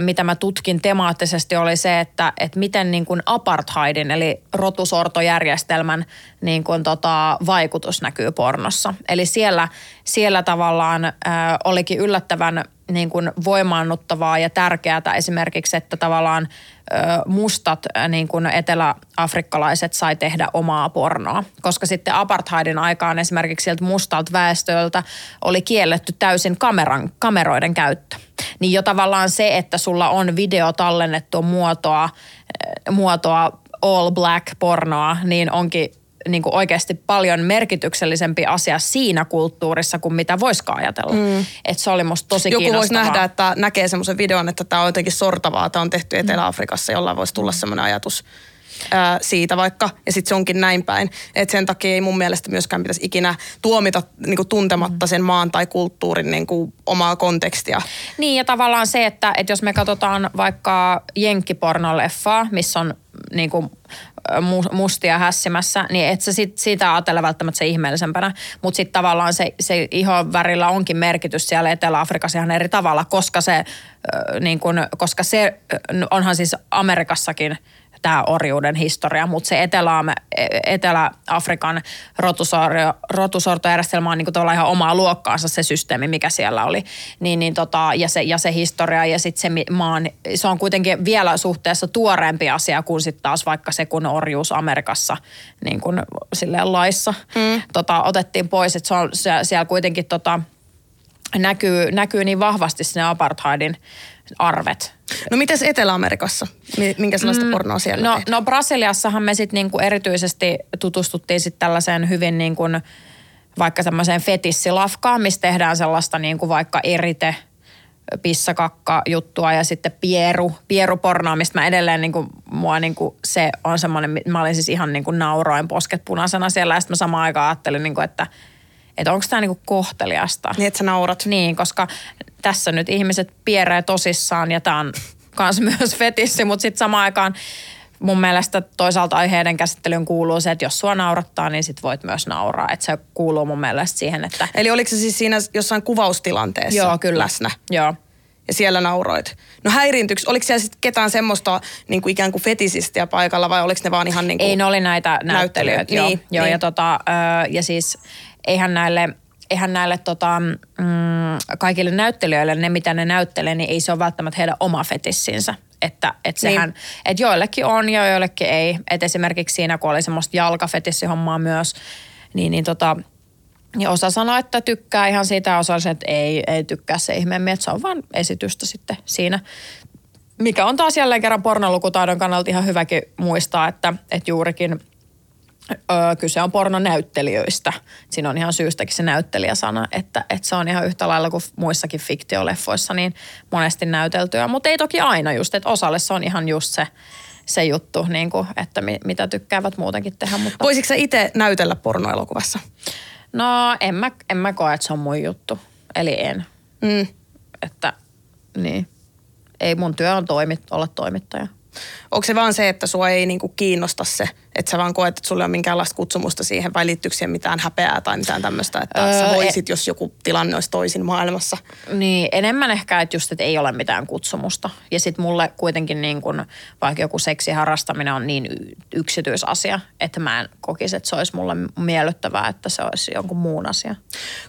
mitä mä tutkin temaattisesti, oli se, että et miten niin kuin apartheidin, eli rotusortojärjestelmän niin kuin tota, vaikutus näkyy pornossa. Eli siellä, siellä tavallaan ö, olikin yllättävän niin kuin voimaannuttavaa ja tärkeää esimerkiksi, että tavallaan mustat niin kuin eteläafrikkalaiset sai tehdä omaa pornoa. Koska sitten apartheidin aikaan esimerkiksi sieltä mustalta väestöltä oli kielletty täysin kameran, kameroiden käyttö. Niin jo tavallaan se, että sulla on video tallennettua muotoa, ö, muotoa all black pornoa, niin onkin niin kuin oikeasti paljon merkityksellisempi asia siinä kulttuurissa kuin mitä voisikaan ajatella. Mm. Et se oli musta tosi Joku voisi nähdä, että näkee semmoisen videon, että tämä on jotenkin sortavaa, tämä on tehty Etelä-Afrikassa, jolla voisi tulla semmoinen ajatus. Ää, siitä vaikka, ja sitten se onkin näin päin. Et sen takia ei mun mielestä myöskään pitäisi ikinä tuomita niin kuin tuntematta sen maan tai kulttuurin niin kuin omaa kontekstia. Niin ja tavallaan se, että, että jos me katsotaan vaikka jenkkipornoleffaa, missä on niin kuin mustia hässimässä, niin et sä sit, siitä ajatella välttämättä se ihmeellisempänä. Mutta sitten tavallaan se, se ihon värillä onkin merkitys siellä Etelä-Afrikassa ihan eri tavalla, koska se, niin kun, koska se onhan siis Amerikassakin – tämä orjuuden historia, mutta se Etelä, Etelä-Afrikan rotusortojärjestelmä on niin kuin ihan omaa luokkaansa se systeemi, mikä siellä oli. Niin, niin tota, ja, se, ja se historia ja sitten se maan, se on kuitenkin vielä suhteessa tuoreempi asia kuin sitten taas vaikka se, kun orjuus Amerikassa niin kuin silleen laissa mm. tota, otettiin pois. Että se on se, siellä kuitenkin tota, näkyy, näkyy niin vahvasti sinne apartheidin arvet. No mites Etelä-Amerikassa? Minkä sellaista mm, pornoa siellä no, no Brasiliassahan me sitten niinku erityisesti tutustuttiin sitten tällaiseen hyvin niinku, vaikka semmoiseen fetissilafkaan, missä tehdään sellaista niinku vaikka erite pissakakka juttua ja sitten pieru, pierupornoa, mistä mä edelleen niinku, mua niinku, se on semmoinen, mä olin siis ihan niinku nauroin posket punaisena siellä ja sitten mä samaan aikaan ajattelin, niinku, että että onko tämä niinku kohteliasta. Niin, että sä naurat. Niin, koska tässä nyt ihmiset pieree tosissaan ja tämä on kans myös fetissi, mutta sitten samaan aikaan mun mielestä toisaalta aiheiden käsittelyyn kuuluu se, että jos sua naurattaa, niin sit voit myös nauraa. Että se kuuluu mun mielestä siihen, että... Eli oliko se siis siinä jossain kuvaustilanteessa Joo, kyllä. läsnä? Joo. Ja siellä nauroit. No häiriintyykö, oliko siellä sitten ketään semmoista niin kuin ikään kuin fetisistia paikalla vai oliko ne vaan ihan niin kuin Ei, ne oli näitä näyttelijöitä. Niin, joo, niin. joo ja, tota, ja siis eihän näille eihän näille tota, mm, kaikille näyttelijöille ne, mitä ne näyttelee, niin ei se ole välttämättä heidän oma fetissinsä. Että, että sehän, niin. että joillekin on ja joillekin ei. Että esimerkiksi siinä, kun oli semmoista jalkafetissihommaa myös, niin, niin tota, niin osa sanoi, että tykkää ihan siitä ja osa että ei, ei tykkää se ihmeemmin, että se on vain esitystä sitten siinä. Mikä on taas jälleen kerran pornolukutaidon kannalta ihan hyväkin muistaa, että, että juurikin – Öö, kyse on pornonäyttelijöistä. Siinä on ihan syystäkin se näyttelijäsana, että, että se on ihan yhtä lailla kuin muissakin fiktioleffoissa niin monesti näyteltyä. Mutta ei toki aina just, että osalle se on ihan just se, se juttu, niin kuin, että mi, mitä tykkäävät muutenkin tehdä. Mutta... Voisitko sä itse näytellä pornoelokuvassa? No en mä, en mä koe, että se on mun juttu. Eli en. Mm. Että niin. Ei mun työ on toimit, olla toimittaja. Onko se vaan se, että sua ei niinku kiinnosta se, että sä vaan koet, että sulle on minkäänlaista kutsumusta siihen vai liittyykö siihen mitään häpeää tai mitään tämmöistä, että öö, sä voisit, e- jos joku tilanne olisi toisin maailmassa? Niin, enemmän ehkä, että just, että ei ole mitään kutsumusta. Ja sitten mulle kuitenkin niin kun, vaikka joku seksiharrastaminen on niin yksityisasia, että mä en kokisi, että se olisi mulle miellyttävää, että se olisi jonkun muun asia.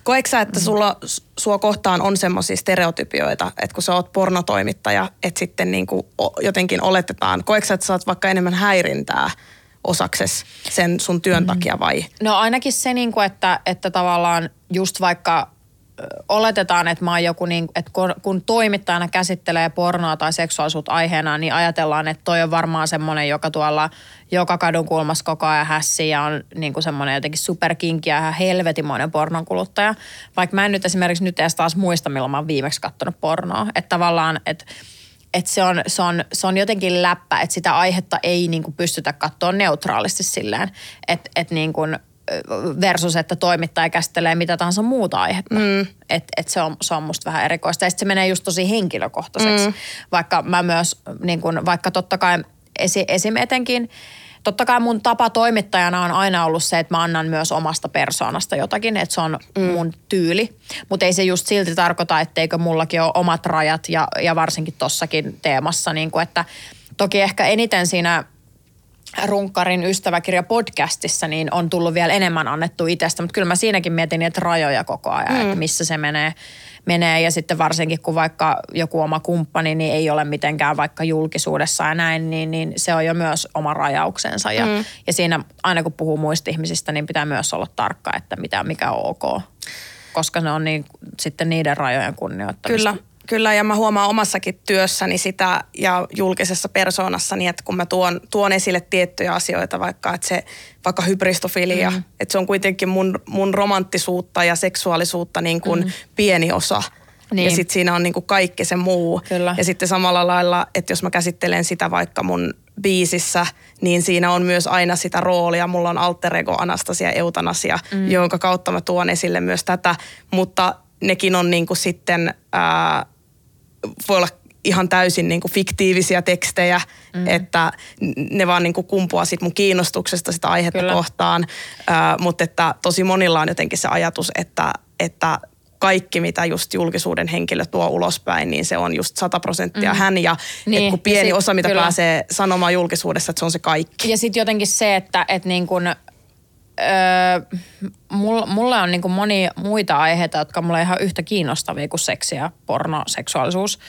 Koetko sä, että sulla, sua kohtaan on semmoisia stereotypioita, että kun sä oot pornotoimittaja, että sitten niin kuin jotenkin oletetaan, koetko sä, että sä oot vaikka enemmän häirintää osakses sen sun työn mm-hmm. takia vai? No ainakin se, niin kuin, että, että tavallaan just vaikka oletetaan, että mä oon joku, niin, että kun, toimittajana käsittelee pornoa tai seksuaalisuutta aiheena, niin ajatellaan, että toi on varmaan semmoinen, joka tuolla joka kadun kulmassa koko ajan hässii ja on niin kuin semmoinen jotenkin superkinki ja ihan helvetimoinen pornonkuluttaja. Vaikka mä en nyt esimerkiksi nyt edes taas muista, milloin mä oon viimeksi katsonut pornoa. Että tavallaan, että että se on, se, on, se on jotenkin läppä, että sitä aihetta ei niin kuin pystytä katsoa neutraalisti silleen, että et niin kuin versus, että toimittaja käsittelee mitä tahansa muuta aihetta. Mm. Että et se, on, se on musta vähän erikoista. Ja sitten se menee just tosi henkilökohtaiseksi. Mm. Vaikka mä myös, niin kun, vaikka totta kai esi, esim. etenkin – totta kai mun tapa toimittajana on aina ollut se, että mä annan myös omasta persoonasta jotakin, että se on mm. mun tyyli. Mutta ei se just silti tarkoita, etteikö mullakin ole omat rajat ja, ja varsinkin tossakin teemassa, niin kuin, että toki ehkä eniten siinä Runkkarin ystäväkirja podcastissa, niin on tullut vielä enemmän annettu itsestä, mutta kyllä mä siinäkin mietin niitä rajoja koko ajan, mm. että missä se menee menee ja sitten varsinkin kun vaikka joku oma kumppani niin ei ole mitenkään vaikka julkisuudessa ja näin, niin, niin se on jo myös oma rajauksensa ja, mm. ja siinä aina kun puhuu muista ihmisistä, niin pitää myös olla tarkka, että mitä, mikä on ok, koska ne on niin, sitten niiden rajojen kunnioittamista. Kyllä. Kyllä, ja mä huomaan omassakin työssäni sitä ja julkisessa persoonassa, että kun mä tuon, tuon esille tiettyjä asioita, vaikka että se vaikka hybristofilia, mm. että se on kuitenkin mun, mun romanttisuutta ja seksuaalisuutta niin kuin mm. pieni osa. Niin. Ja sitten siinä on niin kuin kaikki se muu. Kyllä. Ja sitten samalla lailla, että jos mä käsittelen sitä vaikka mun biisissä, niin siinä on myös aina sitä roolia. Mulla on alter ego Anastasia Eutanasia, mm. jonka kautta mä tuon esille myös tätä, mutta nekin on niin kuin sitten, ää, voi olla ihan täysin niin kuin fiktiivisiä tekstejä, mm. että ne vaan niin kuin kumpuaa sit mun kiinnostuksesta sitä aihetta Kyllä. kohtaan, ää, mutta että tosi monilla on jotenkin se ajatus, että, että kaikki, mitä just julkisuuden henkilö tuo ulospäin, niin se on just 100 prosenttia mm. hän. Ja niin, kun pieni sit, osa, mitä kyllä. pääsee sanomaan julkisuudessa, että se on se kaikki. Ja sitten jotenkin se, että et niin kun, öö, mulla, mulla on niin moni muita aiheita, jotka mulle ihan yhtä kiinnostavia kuin seksi ja porno, seksuaalisuus.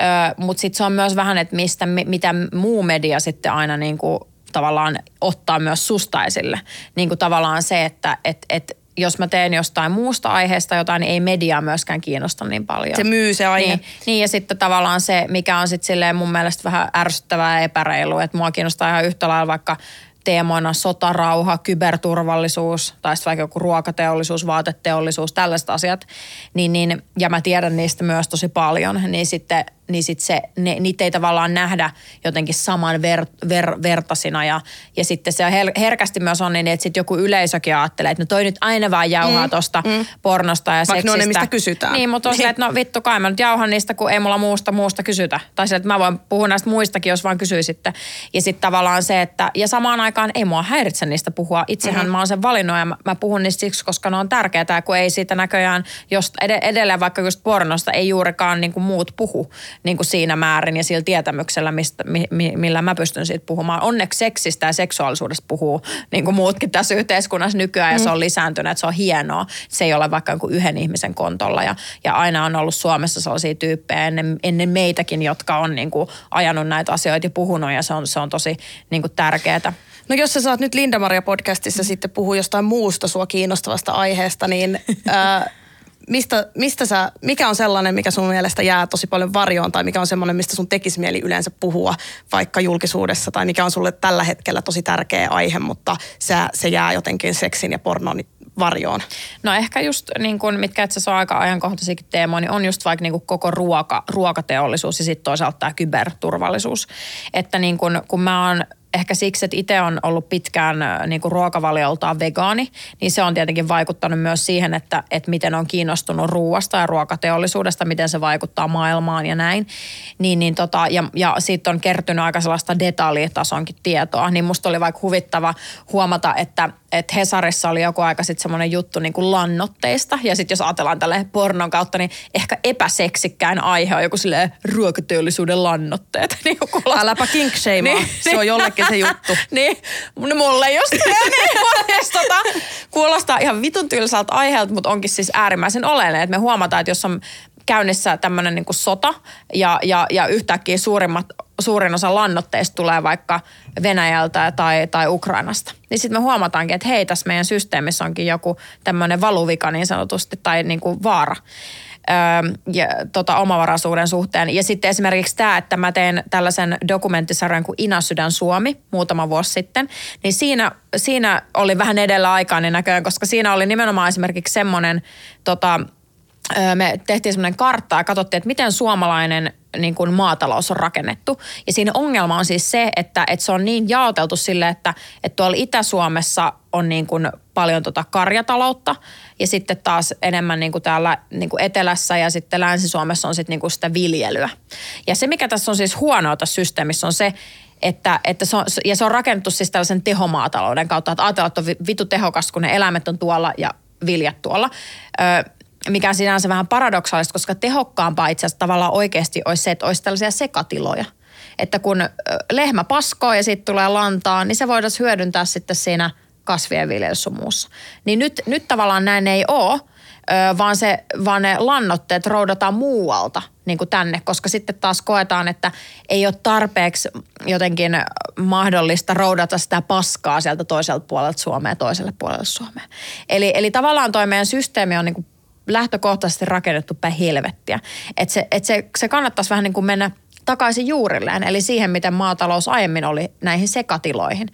Öö, Mutta sitten se on myös vähän, että mistä, mitä muu media sitten aina niin kuin tavallaan ottaa myös susta esille. Niin kuin tavallaan se, että et, et jos mä teen jostain muusta aiheesta jotain, niin ei media myöskään kiinnosta niin paljon. Se myy se aihe. Niin, niin ja sitten tavallaan se, mikä on sitten silleen mun mielestä vähän ärsyttävää ja epäreilu, että mua kiinnostaa ihan yhtä lailla vaikka teemoina sotarauha, kyberturvallisuus tai sitten vaikka joku ruokateollisuus, vaateteollisuus, tällaiset asiat, niin, niin, ja mä tiedän niistä myös tosi paljon, niin sitten niin sit se, ne, niitä ei tavallaan nähdä jotenkin saman ver, ver, vertasina. Ja, ja sitten se her, herkästi myös on niin, että sitten joku yleisökin ajattelee, että no toi nyt aina vaan jauhaa mm, tuosta mm. pornosta ja Vaikka seksistä. ne mistä kysytään. Niin, mutta on niin. että no vittu kai mä nyt jauhan niistä, kun ei mulla muusta muusta kysytä. Tai se, että mä voin puhua näistä muistakin, jos vaan kysyisitte. Ja sitten tavallaan se, että ja samaan aikaan ei mua häiritse niistä puhua. Itsehän mm-hmm. mä oon sen valinnut ja mä, mä puhun niistä siksi, koska ne on tärkeää, kun ei siitä näköjään, jos edelleen vaikka just pornosta ei juurikaan niin kuin muut puhu niin kuin siinä määrin ja sillä tietämyksellä, mistä, mi, mi, millä mä pystyn siitä puhumaan. Onneksi seksistä ja seksuaalisuudesta puhuu niin kuin muutkin tässä yhteiskunnassa nykyään ja mm. se on lisääntynyt, että se on hienoa. Se ei ole vaikka niin yhden ihmisen kontolla ja, ja aina on ollut Suomessa sellaisia tyyppejä ennen, ennen meitäkin, jotka on niin kuin ajanut näitä asioita ja puhunut ja se on, se on tosi niin kuin tärkeää. No jos sä saat nyt Linda-Maria podcastissa mm. sitten puhua jostain muusta sua kiinnostavasta aiheesta, niin ää, mistä, mistä sä, mikä on sellainen, mikä sun mielestä jää tosi paljon varjoon tai mikä on semmoinen, mistä sun tekisi mieli yleensä puhua vaikka julkisuudessa tai mikä on sulle tällä hetkellä tosi tärkeä aihe, mutta se, se jää jotenkin seksin ja pornon varjoon? No ehkä just niin kuin, mitkä itse asiassa on aika ajankohtaisikin teemoja, niin on just vaikka niin kuin koko ruoka, ruokateollisuus ja sitten toisaalta tämä kyberturvallisuus. Että niin kuin, kun mä oon ehkä siksi, että itse on ollut pitkään niin kuin ruokavalioltaan vegaani, niin se on tietenkin vaikuttanut myös siihen, että, että miten on kiinnostunut ruoasta ja ruokateollisuudesta, miten se vaikuttaa maailmaan ja näin. Niin, niin tota, ja, ja siitä on kertynyt aika sellaista detaljitasonkin tietoa, niin musta oli vaikka huvittava huomata, että että Hesarissa oli joku aika sitten semmoinen juttu niin kuin lannotteista. Ja sitten jos ajatellaan tälle pornon kautta, niin ehkä epäseksikkäin aihe on joku sille ruokateollisuuden lannotteet. niin Äläpä kink niin, se on jollekin se juttu. niin, no mulle just niin, tota, kuulostaa ihan vitun tylsältä aiheelta, mutta onkin siis äärimmäisen oleellinen. Että me huomataan, että jos on käynnissä tämmöinen niin sota ja, ja, ja yhtäkkiä suurimmat, suurin osa lannotteista tulee vaikka Venäjältä tai, tai Ukrainasta. Niin sitten me huomataankin, että hei, tässä meidän systeemissä onkin joku tämmöinen valuvika niin sanotusti tai niin kuin vaara ja, tota, omavaraisuuden suhteen. Ja sitten esimerkiksi tämä, että mä teen tällaisen dokumenttisarjan kuin Inasydän Suomi muutama vuosi sitten, niin siinä, siinä oli vähän edellä aikaa näköjään, koska siinä oli nimenomaan esimerkiksi semmoinen tota, me tehtiin semmoinen kartta ja katsottiin, että miten suomalainen niin kuin maatalous on rakennettu. Ja siinä ongelma on siis se, että, että se on niin jaoteltu sille, että, että tuolla Itä-Suomessa on niin kuin paljon tota karjataloutta ja sitten taas enemmän niin kuin täällä niin kuin etelässä ja sitten Länsi-Suomessa on sitten niin kuin sitä viljelyä. Ja se, mikä tässä on siis huonoa tässä systeemissä on se, että, että se on, ja se on rakennettu siis tällaisen tehomaatalouden kautta, että ajatellaan, että on vitu tehokas, kun ne eläimet on tuolla ja viljat tuolla. Mikä sinänsä vähän paradoksaalista, koska tehokkaampaa itse asiassa tavallaan oikeasti olisi se, että olisi tällaisia sekatiloja. Että kun lehmä paskoo ja sitten tulee lantaa, niin se voidaan hyödyntää sitten siinä kasvien viljelyssä muussa. Niin nyt, nyt tavallaan näin ei ole, vaan, se, vaan ne lannotteet roudataan muualta niin kuin tänne, koska sitten taas koetaan, että ei ole tarpeeksi jotenkin mahdollista roudata sitä paskaa sieltä toiselta puolelta Suomea toiselle puolelle Suomea. Eli, eli tavallaan toi meidän systeemi on niin kuin lähtökohtaisesti rakennettu päin helvettiä. Että se, et se, se kannattaisi vähän niin kuin mennä takaisin juurilleen, eli siihen, miten maatalous aiemmin oli näihin sekatiloihin.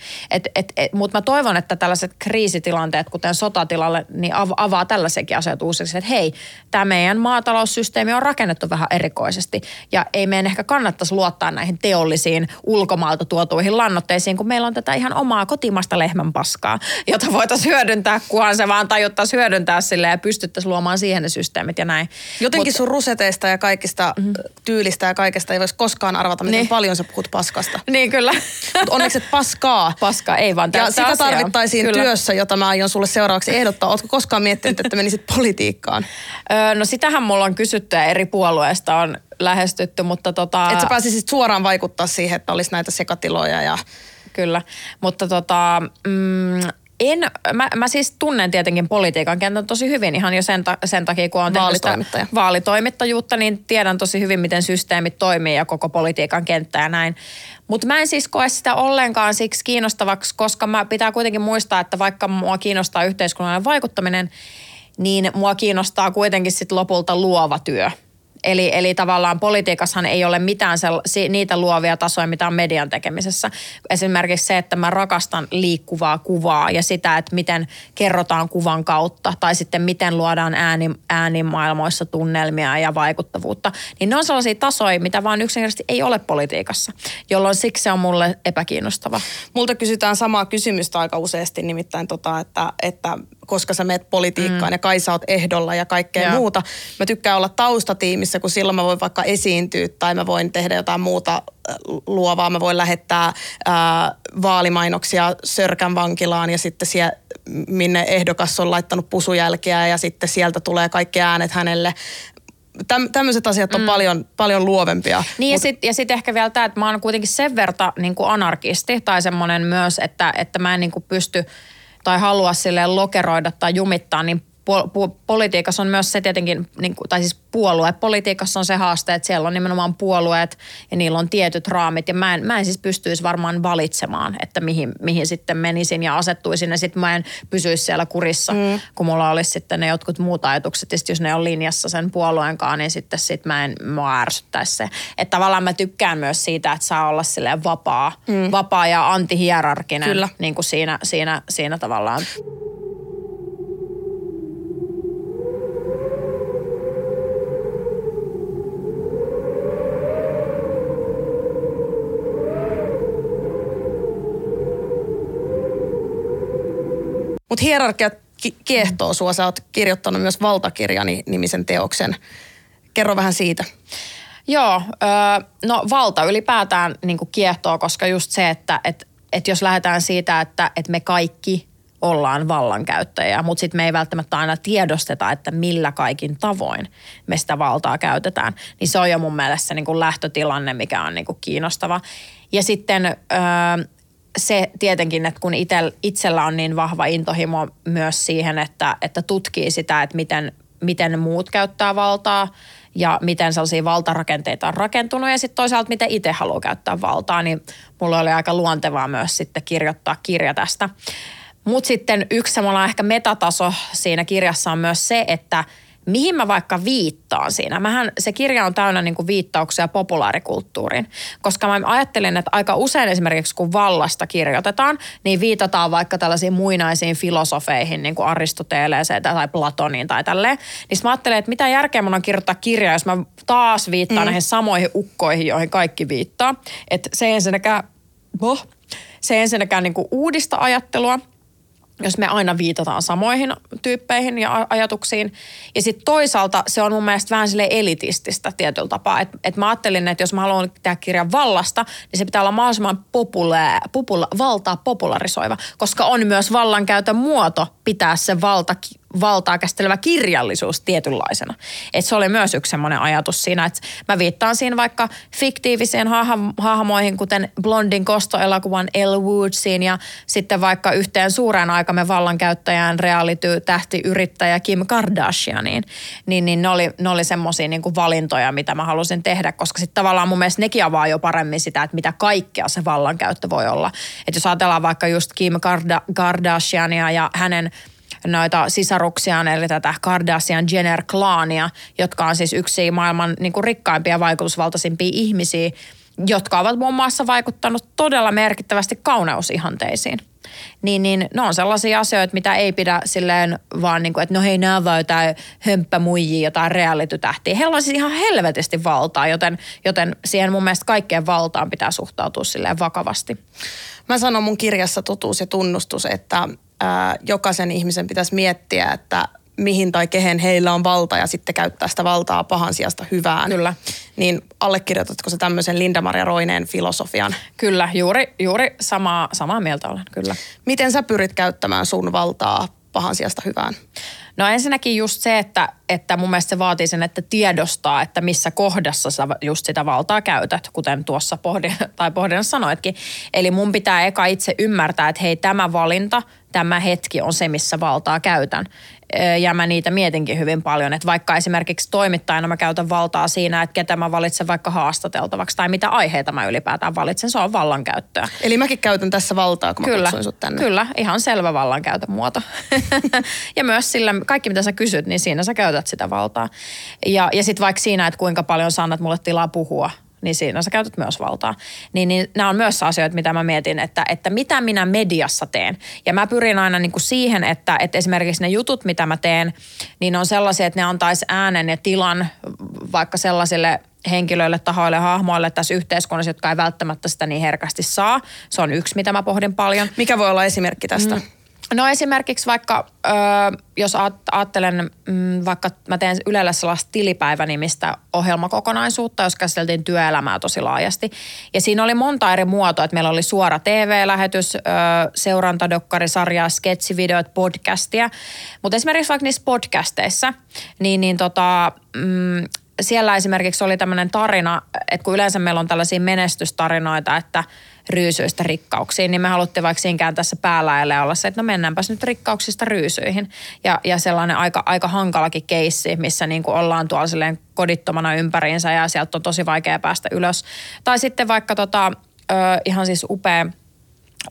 Mutta mä toivon, että tällaiset kriisitilanteet, kuten sotatilalle, niin avaa tällaisenkin asiat uusiksi, että hei, tämä meidän maataloussysteemi on rakennettu vähän erikoisesti, ja ei meidän ehkä kannattaisi luottaa näihin teollisiin ulkomaalta tuotuihin lannoitteisiin, kun meillä on tätä ihan omaa kotimasta lehmän paskaa, jota voitaisiin hyödyntää, kunhan se vaan tajuttaisiin hyödyntää sille ja pystyttäisiin luomaan siihen ne systeemit ja näin. Jotenkin Mut, sun ruseteista ja kaikista mm-hmm. tyylistä ja kaikesta ei voisi koskaan arvata, miten niin. paljon sä puhut paskasta. Niin kyllä. Mutta onneksi et paskaa. Paskaa, ei vaan Ja sitä asiaa. tarvittaisiin kyllä. työssä, jota mä aion sulle seuraavaksi ehdottaa. Ootko koskaan miettinyt, että menisit politiikkaan? Öö, no sitähän mulla on kysytty ja eri puolueista on lähestytty, mutta tota... Että sä pääsisit suoraan vaikuttaa siihen, että olisi näitä sekatiloja ja... Kyllä, mutta tota, mm, en, mä, mä siis tunnen tietenkin politiikan kentän tosi hyvin ihan jo sen, ta, sen takia, kun on Vaalitoimittaja. vaalitoimittajuutta, niin tiedän tosi hyvin, miten systeemit toimii ja koko politiikan kenttä ja näin. Mutta mä en siis koe sitä ollenkaan siksi kiinnostavaksi, koska mä pitää kuitenkin muistaa, että vaikka mua kiinnostaa yhteiskunnallinen vaikuttaminen, niin mua kiinnostaa kuitenkin sit lopulta luova työ – Eli, eli tavallaan politiikassahan ei ole mitään sell- niitä luovia tasoja, mitä on median tekemisessä. Esimerkiksi se, että mä rakastan liikkuvaa kuvaa ja sitä, että miten kerrotaan kuvan kautta tai sitten miten luodaan ääni, äänimaailmoissa tunnelmia ja vaikuttavuutta. Niin ne on sellaisia tasoja, mitä vaan yksinkertaisesti ei ole politiikassa, jolloin siksi se on mulle epäkiinnostava. Multa kysytään samaa kysymystä aika useasti, nimittäin tota, että, että koska sä meet politiikkaan mm. ja kai sä oot ehdolla ja kaikkea ja. muuta. Mä tykkään olla taustatiimissä, kun silloin mä voin vaikka esiintyä tai mä voin tehdä jotain muuta äh, luovaa. Mä voin lähettää ää, äh, vaalimainoksia Sörkän vankilaan ja sitten siellä, minne ehdokas on laittanut pusujälkeä ja sitten sieltä tulee kaikki äänet hänelle täm, tämmöiset asiat on mm. paljon, paljon luovempia. Niin Mut... ja sitten sit ehkä vielä tämä, että mä oon kuitenkin sen verta niin anarkisti tai semmoinen myös, että, että mä en niin pysty – tai halua sille lokeroida tai jumittaa, niin politiikassa on myös se tietenkin, niin kuin, tai siis puolue. Politiikassa on se haaste, että siellä on nimenomaan puolueet ja niillä on tietyt raamit. Ja mä en, mä en siis pystyisi varmaan valitsemaan, että mihin, mihin sitten menisin ja asettuisin. Ja sitten mä en pysyisi siellä kurissa, mm. kun mulla olisi sitten ne jotkut muut ajatukset. Ja jos ne on linjassa sen puolueen kanssa, niin sitten sit mä en mä ärsyttäisi se. Että tavallaan mä tykkään myös siitä, että saa olla silleen vapaa, mm. vapaa ja antihierarkinen. Kyllä. Niin kuin siinä, siinä, siinä tavallaan. Mutta hierarkia kiehtoo sua. Sä oot kirjoittanut myös valtakirjani nimisen teoksen. Kerro vähän siitä. Joo, no valta ylipäätään niin kiehtoo, koska just se, että et, et jos lähdetään siitä, että et me kaikki ollaan vallankäyttäjiä, mutta sitten me ei välttämättä aina tiedosteta, että millä kaikin tavoin me sitä valtaa käytetään. Niin se on jo mun mielestä niin lähtötilanne, mikä on niin kiinnostava. Ja sitten... Se tietenkin, että kun itsellä on niin vahva intohimo myös siihen, että, että tutkii sitä, että miten, miten muut käyttää valtaa ja miten sellaisia valtarakenteita on rakentunut ja sitten toisaalta miten itse haluaa käyttää valtaa, niin mulle oli aika luontevaa myös sitten kirjoittaa kirja tästä. Mutta sitten yksi semmoinen ehkä metataso siinä kirjassa on myös se, että – mihin mä vaikka viittaan siinä. Mähän, se kirja on täynnä niin kuin viittauksia populaarikulttuuriin, koska mä ajattelin, että aika usein esimerkiksi kun vallasta kirjoitetaan, niin viitataan vaikka tällaisiin muinaisiin filosofeihin, niin kuin Aristoteleeseen tai Platoniin tai tälleen. Niin mä ajattelin, että mitä järkeä mun on kirjoittaa kirjaa, jos mä taas viittaan mm. näihin samoihin ukkoihin, joihin kaikki viittaa. Että se ensinnäkään, boh, se ensinnäkään niin kuin uudista ajattelua – jos me aina viitataan samoihin tyyppeihin ja ajatuksiin. Ja sitten toisaalta se on mun mielestä vähän sille elitististä tietyllä tapaa. Että et mä ajattelin, että jos mä haluan tehdä kirjan vallasta, niin se pitää olla mahdollisimman populaa, popula, valtaa popularisoiva. Koska on myös vallankäytön muoto pitää se valta valtaa käsittelevä kirjallisuus tietynlaisena. Et se oli myös yksi semmoinen ajatus siinä, että mä viittaan siinä vaikka fiktiiviseen hahmoihin, kuten Blondin kostoelokuvan Elle Woodsiin ja sitten vaikka yhteen suureen aikamme vallankäyttäjään reality-tähti yrittäjä Kim Kardashianiin. Niin, niin ne oli, ne oli semmoisia niin valintoja, mitä mä halusin tehdä, koska sitten tavallaan mun mielestä nekin avaa jo paremmin sitä, että mitä kaikkea se vallankäyttö voi olla. Että jos ajatellaan vaikka just Kim Kardashiania ja hänen noita sisaruksiaan, eli tätä Kardashian Jenner-klaania, jotka on siis yksi maailman niin kuin rikkaimpia vaikutusvaltaisimpia ihmisiä, jotka ovat muun muassa vaikuttanut todella merkittävästi kauneusihanteisiin. Niin, niin ne on sellaisia asioita, mitä ei pidä silleen vaan niin kuin, että no hei, nämä vaan jotain hömppämuijia, jotain reality-tähtiä. Heillä on siis ihan helvetisti valtaa, joten, joten siihen mun mielestä kaikkeen valtaan pitää suhtautua silleen vakavasti. Mä sanon mun kirjassa Totuus ja tunnustus, että ää, jokaisen ihmisen pitäisi miettiä, että mihin tai kehen heillä on valta ja sitten käyttää sitä valtaa pahan sijasta hyvään. Kyllä. Niin allekirjoitatko se tämmöisen Linda-Maria Roineen filosofian? Kyllä, juuri, juuri samaa, samaa mieltä olen, kyllä. Miten sä pyrit käyttämään sun valtaa pahan sijasta hyvään? No ensinnäkin just se, että, että mun mielestä se vaatii sen, että tiedostaa, että missä kohdassa sä just sitä valtaa käytät, kuten tuossa pohdin, tai pohdinnassa sanoitkin. Eli mun pitää eka itse ymmärtää, että hei tämä valinta, tämä hetki on se, missä valtaa käytän ja mä niitä mietinkin hyvin paljon, että vaikka esimerkiksi toimittajana mä käytän valtaa siinä, että ketä mä valitsen vaikka haastateltavaksi tai mitä aiheita mä ylipäätään valitsen, se on vallankäyttöä. Eli mäkin käytän tässä valtaa, kun mä kyllä, sut tänne. Kyllä, ihan selvä vallankäytön muoto. ja myös sillä, kaikki mitä sä kysyt, niin siinä sä käytät sitä valtaa. Ja, ja sitten vaikka siinä, että kuinka paljon sä annat mulle tilaa puhua, niin siinä sä käytät myös valtaa. Niin, niin nämä on myös asioita, mitä mä mietin, että, että mitä minä mediassa teen. Ja mä pyrin aina niin kuin siihen, että, että esimerkiksi ne jutut, mitä mä teen, niin on sellaisia, että ne antaisi äänen ja tilan vaikka sellaisille henkilöille, tahoille, hahmoille tässä yhteiskunnassa, jotka ei välttämättä sitä niin herkästi saa. Se on yksi, mitä mä pohdin paljon. Mikä voi olla esimerkki tästä? Mm. No esimerkiksi vaikka, jos ajattelen, mm, vaikka mä teen Ylellä sellaista tilipäivänimistä ohjelmakokonaisuutta, jos käsiteltiin työelämää tosi laajasti. Ja siinä oli monta eri muotoa, että meillä oli suora TV-lähetys, ö, seurantadokkarisarjaa, sketsivideot, podcastia. Mutta esimerkiksi vaikka niissä podcasteissa, niin, niin tota, mm, siellä esimerkiksi oli tämmöinen tarina, että kun yleensä meillä on tällaisia menestystarinoita, että – ryysyistä rikkauksiin, niin me haluttiin vaikka siinkään tässä päällä olla se, että no mennäänpäs nyt rikkauksista ryysyihin. Ja, ja sellainen aika, aika hankalakin keissi, missä niin kuin ollaan tuolla silleen kodittomana ympäriinsä ja sieltä on tosi vaikea päästä ylös. Tai sitten vaikka tota, ö, ihan siis upea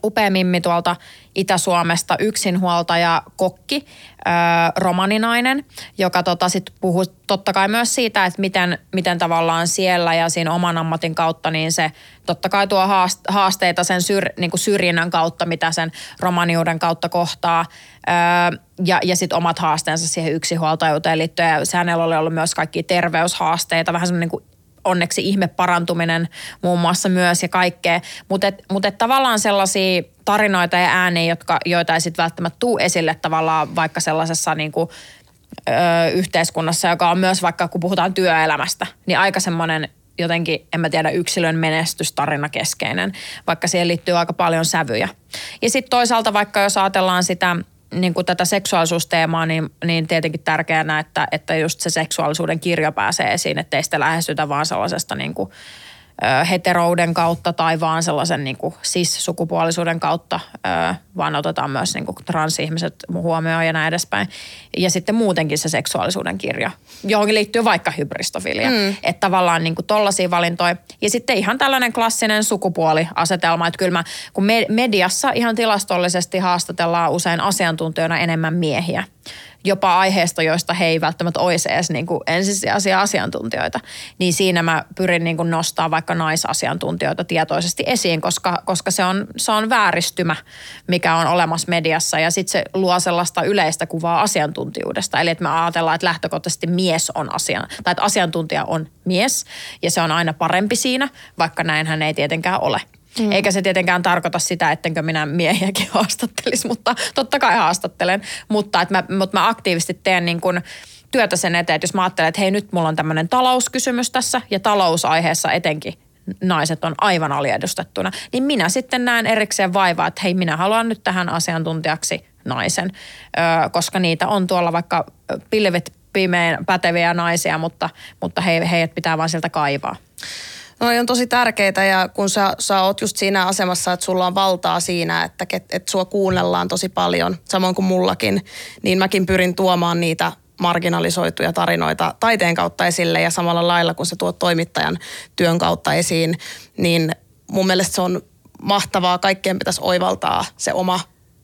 upea mimmi tuolta Itä-Suomesta, yksinhuoltaja kokki, ö, romaninainen, joka tota sit puhuu totta kai myös siitä, että miten, miten tavallaan siellä ja siinä oman ammatin kautta, niin se totta kai tuo haasteita sen syr, niin kuin syrjinnän kautta, mitä sen romaniuden kautta kohtaa, ö, ja, ja sitten omat haasteensa siihen yksinhuoltajuuteen liittyen. Ja hänellä oli ollut myös kaikki terveyshaasteita, vähän semmoinen niin onneksi ihme parantuminen muun muassa myös ja kaikkea. Mutta et, mut et tavallaan sellaisia tarinoita ja ääniä, jotka, joita ei sitten välttämättä tuu esille tavallaan vaikka sellaisessa niin kuin, ö, yhteiskunnassa, joka on myös vaikka kun puhutaan työelämästä, niin aika semmoinen jotenkin, en mä tiedä, yksilön menestystarina keskeinen, vaikka siihen liittyy aika paljon sävyjä. Ja sitten toisaalta vaikka jos ajatellaan sitä – niin kuin tätä seksuaalisuusteemaa, niin, niin tietenkin tärkeänä, että, että just se seksuaalisuuden kirjo pääsee esiin, ettei sitä lähestytä vaan sellaisesta niin kuin, heterouden kautta tai vaan sellaisen niin kuin cis-sukupuolisuuden kautta, vaan otetaan myös niin kuin transihmiset huomioon ja näin edespäin. Ja sitten muutenkin se seksuaalisuuden kirja, johonkin liittyy vaikka hybristofilia. Mm. Että tavallaan niin kuin tollaisia valintoja. Ja sitten ihan tällainen klassinen sukupuoliasetelma, että kyllä mä, kun mediassa ihan tilastollisesti haastatellaan usein asiantuntijoina enemmän miehiä jopa aiheesta, joista he ei välttämättä olisi edes niin kuin ensisijaisia asiantuntijoita, niin siinä mä pyrin niin kuin nostaa vaikka naisasiantuntijoita tietoisesti esiin, koska, koska se, on, se on vääristymä, mikä on olemassa mediassa ja sitten se luo sellaista yleistä kuvaa asiantuntijuudesta. Eli että me ajatellaan, että lähtökohtaisesti mies on asian, tai että asiantuntija on mies ja se on aina parempi siinä, vaikka näinhän ei tietenkään ole. Mm. Eikä se tietenkään tarkoita sitä, ettenkö minä miehiäkin haastattelisi, mutta totta kai haastattelen. Mutta, että mä, mutta mä aktiivisesti teen niin kuin työtä sen eteen, että jos mä ajattelen, että hei nyt mulla on tämmöinen talouskysymys tässä ja talousaiheessa etenkin naiset on aivan aliedustettuna, niin minä sitten näen erikseen vaivaa, että hei minä haluan nyt tähän asiantuntijaksi naisen, koska niitä on tuolla vaikka pilvet pimeän päteviä naisia, mutta, mutta he, heidät pitää vaan sieltä kaivaa. No on tosi tärkeitä ja kun sä, sä oot just siinä asemassa, että sulla on valtaa siinä, että, että sua kuunnellaan tosi paljon, samoin kuin mullakin, niin mäkin pyrin tuomaan niitä marginalisoituja tarinoita taiteen kautta esille ja samalla lailla kun se tuot toimittajan työn kautta esiin, niin mun mielestä se on mahtavaa. Kaikkien pitäisi oivaltaa se oma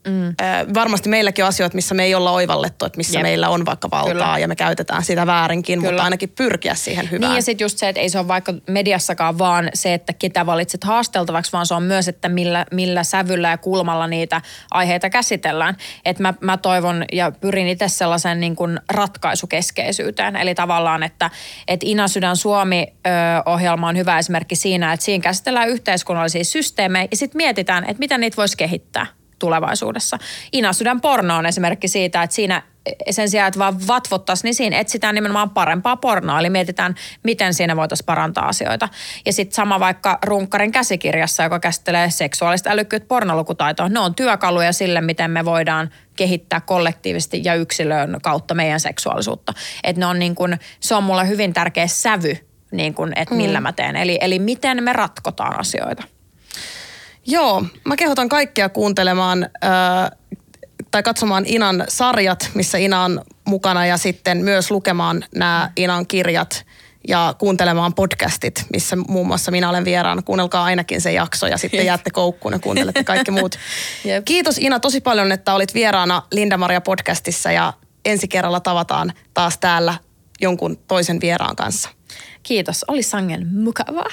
Mm. varmasti meilläkin on asioita, missä me ei olla oivallettu, että missä Jep. meillä on vaikka valtaa Kyllä. ja me käytetään sitä väärinkin, Kyllä. mutta ainakin pyrkiä siihen hyvään. Niin ja sitten just se, että ei se ole vaikka mediassakaan vaan se, että ketä valitset haasteltavaksi, vaan se on myös, että millä, millä sävyllä ja kulmalla niitä aiheita käsitellään. Että mä, mä toivon ja pyrin itse sellaisen niin kuin ratkaisukeskeisyyteen. Eli tavallaan, että, että Ina Sydän Suomi-ohjelma on hyvä esimerkki siinä, että siinä käsitellään yhteiskunnallisia systeemejä ja sitten mietitään, että miten niitä voisi kehittää tulevaisuudessa. Ina Sydän porno on esimerkki siitä, että siinä sen sijaan, että vaan vatvottaisiin, niin siinä etsitään nimenomaan parempaa pornoa. Eli mietitään, miten siinä voitaisiin parantaa asioita. Ja sitten sama vaikka Runkkarin käsikirjassa, joka käsittelee seksuaalista älykkyyttä pornolukutaitoa. Ne on työkaluja sille, miten me voidaan kehittää kollektiivisesti ja yksilön kautta meidän seksuaalisuutta. Et ne on niin kun, se on mulle hyvin tärkeä sävy, niin kun, että millä mm. mä teen. Eli, eli miten me ratkotaan asioita. Joo, mä kehotan kaikkia kuuntelemaan äh, tai katsomaan Inan sarjat, missä Ina on mukana ja sitten myös lukemaan nämä Inan kirjat ja kuuntelemaan podcastit, missä muun muassa minä olen vieraana. Kuunnelkaa ainakin se jakso ja sitten jäätte koukkuun ja kuuntelette kaikki muut. Yep. Kiitos Ina tosi paljon, että olit vieraana Linda Maria podcastissa ja ensi kerralla tavataan taas täällä jonkun toisen vieraan kanssa. Kiitos, oli sangen mukavaa.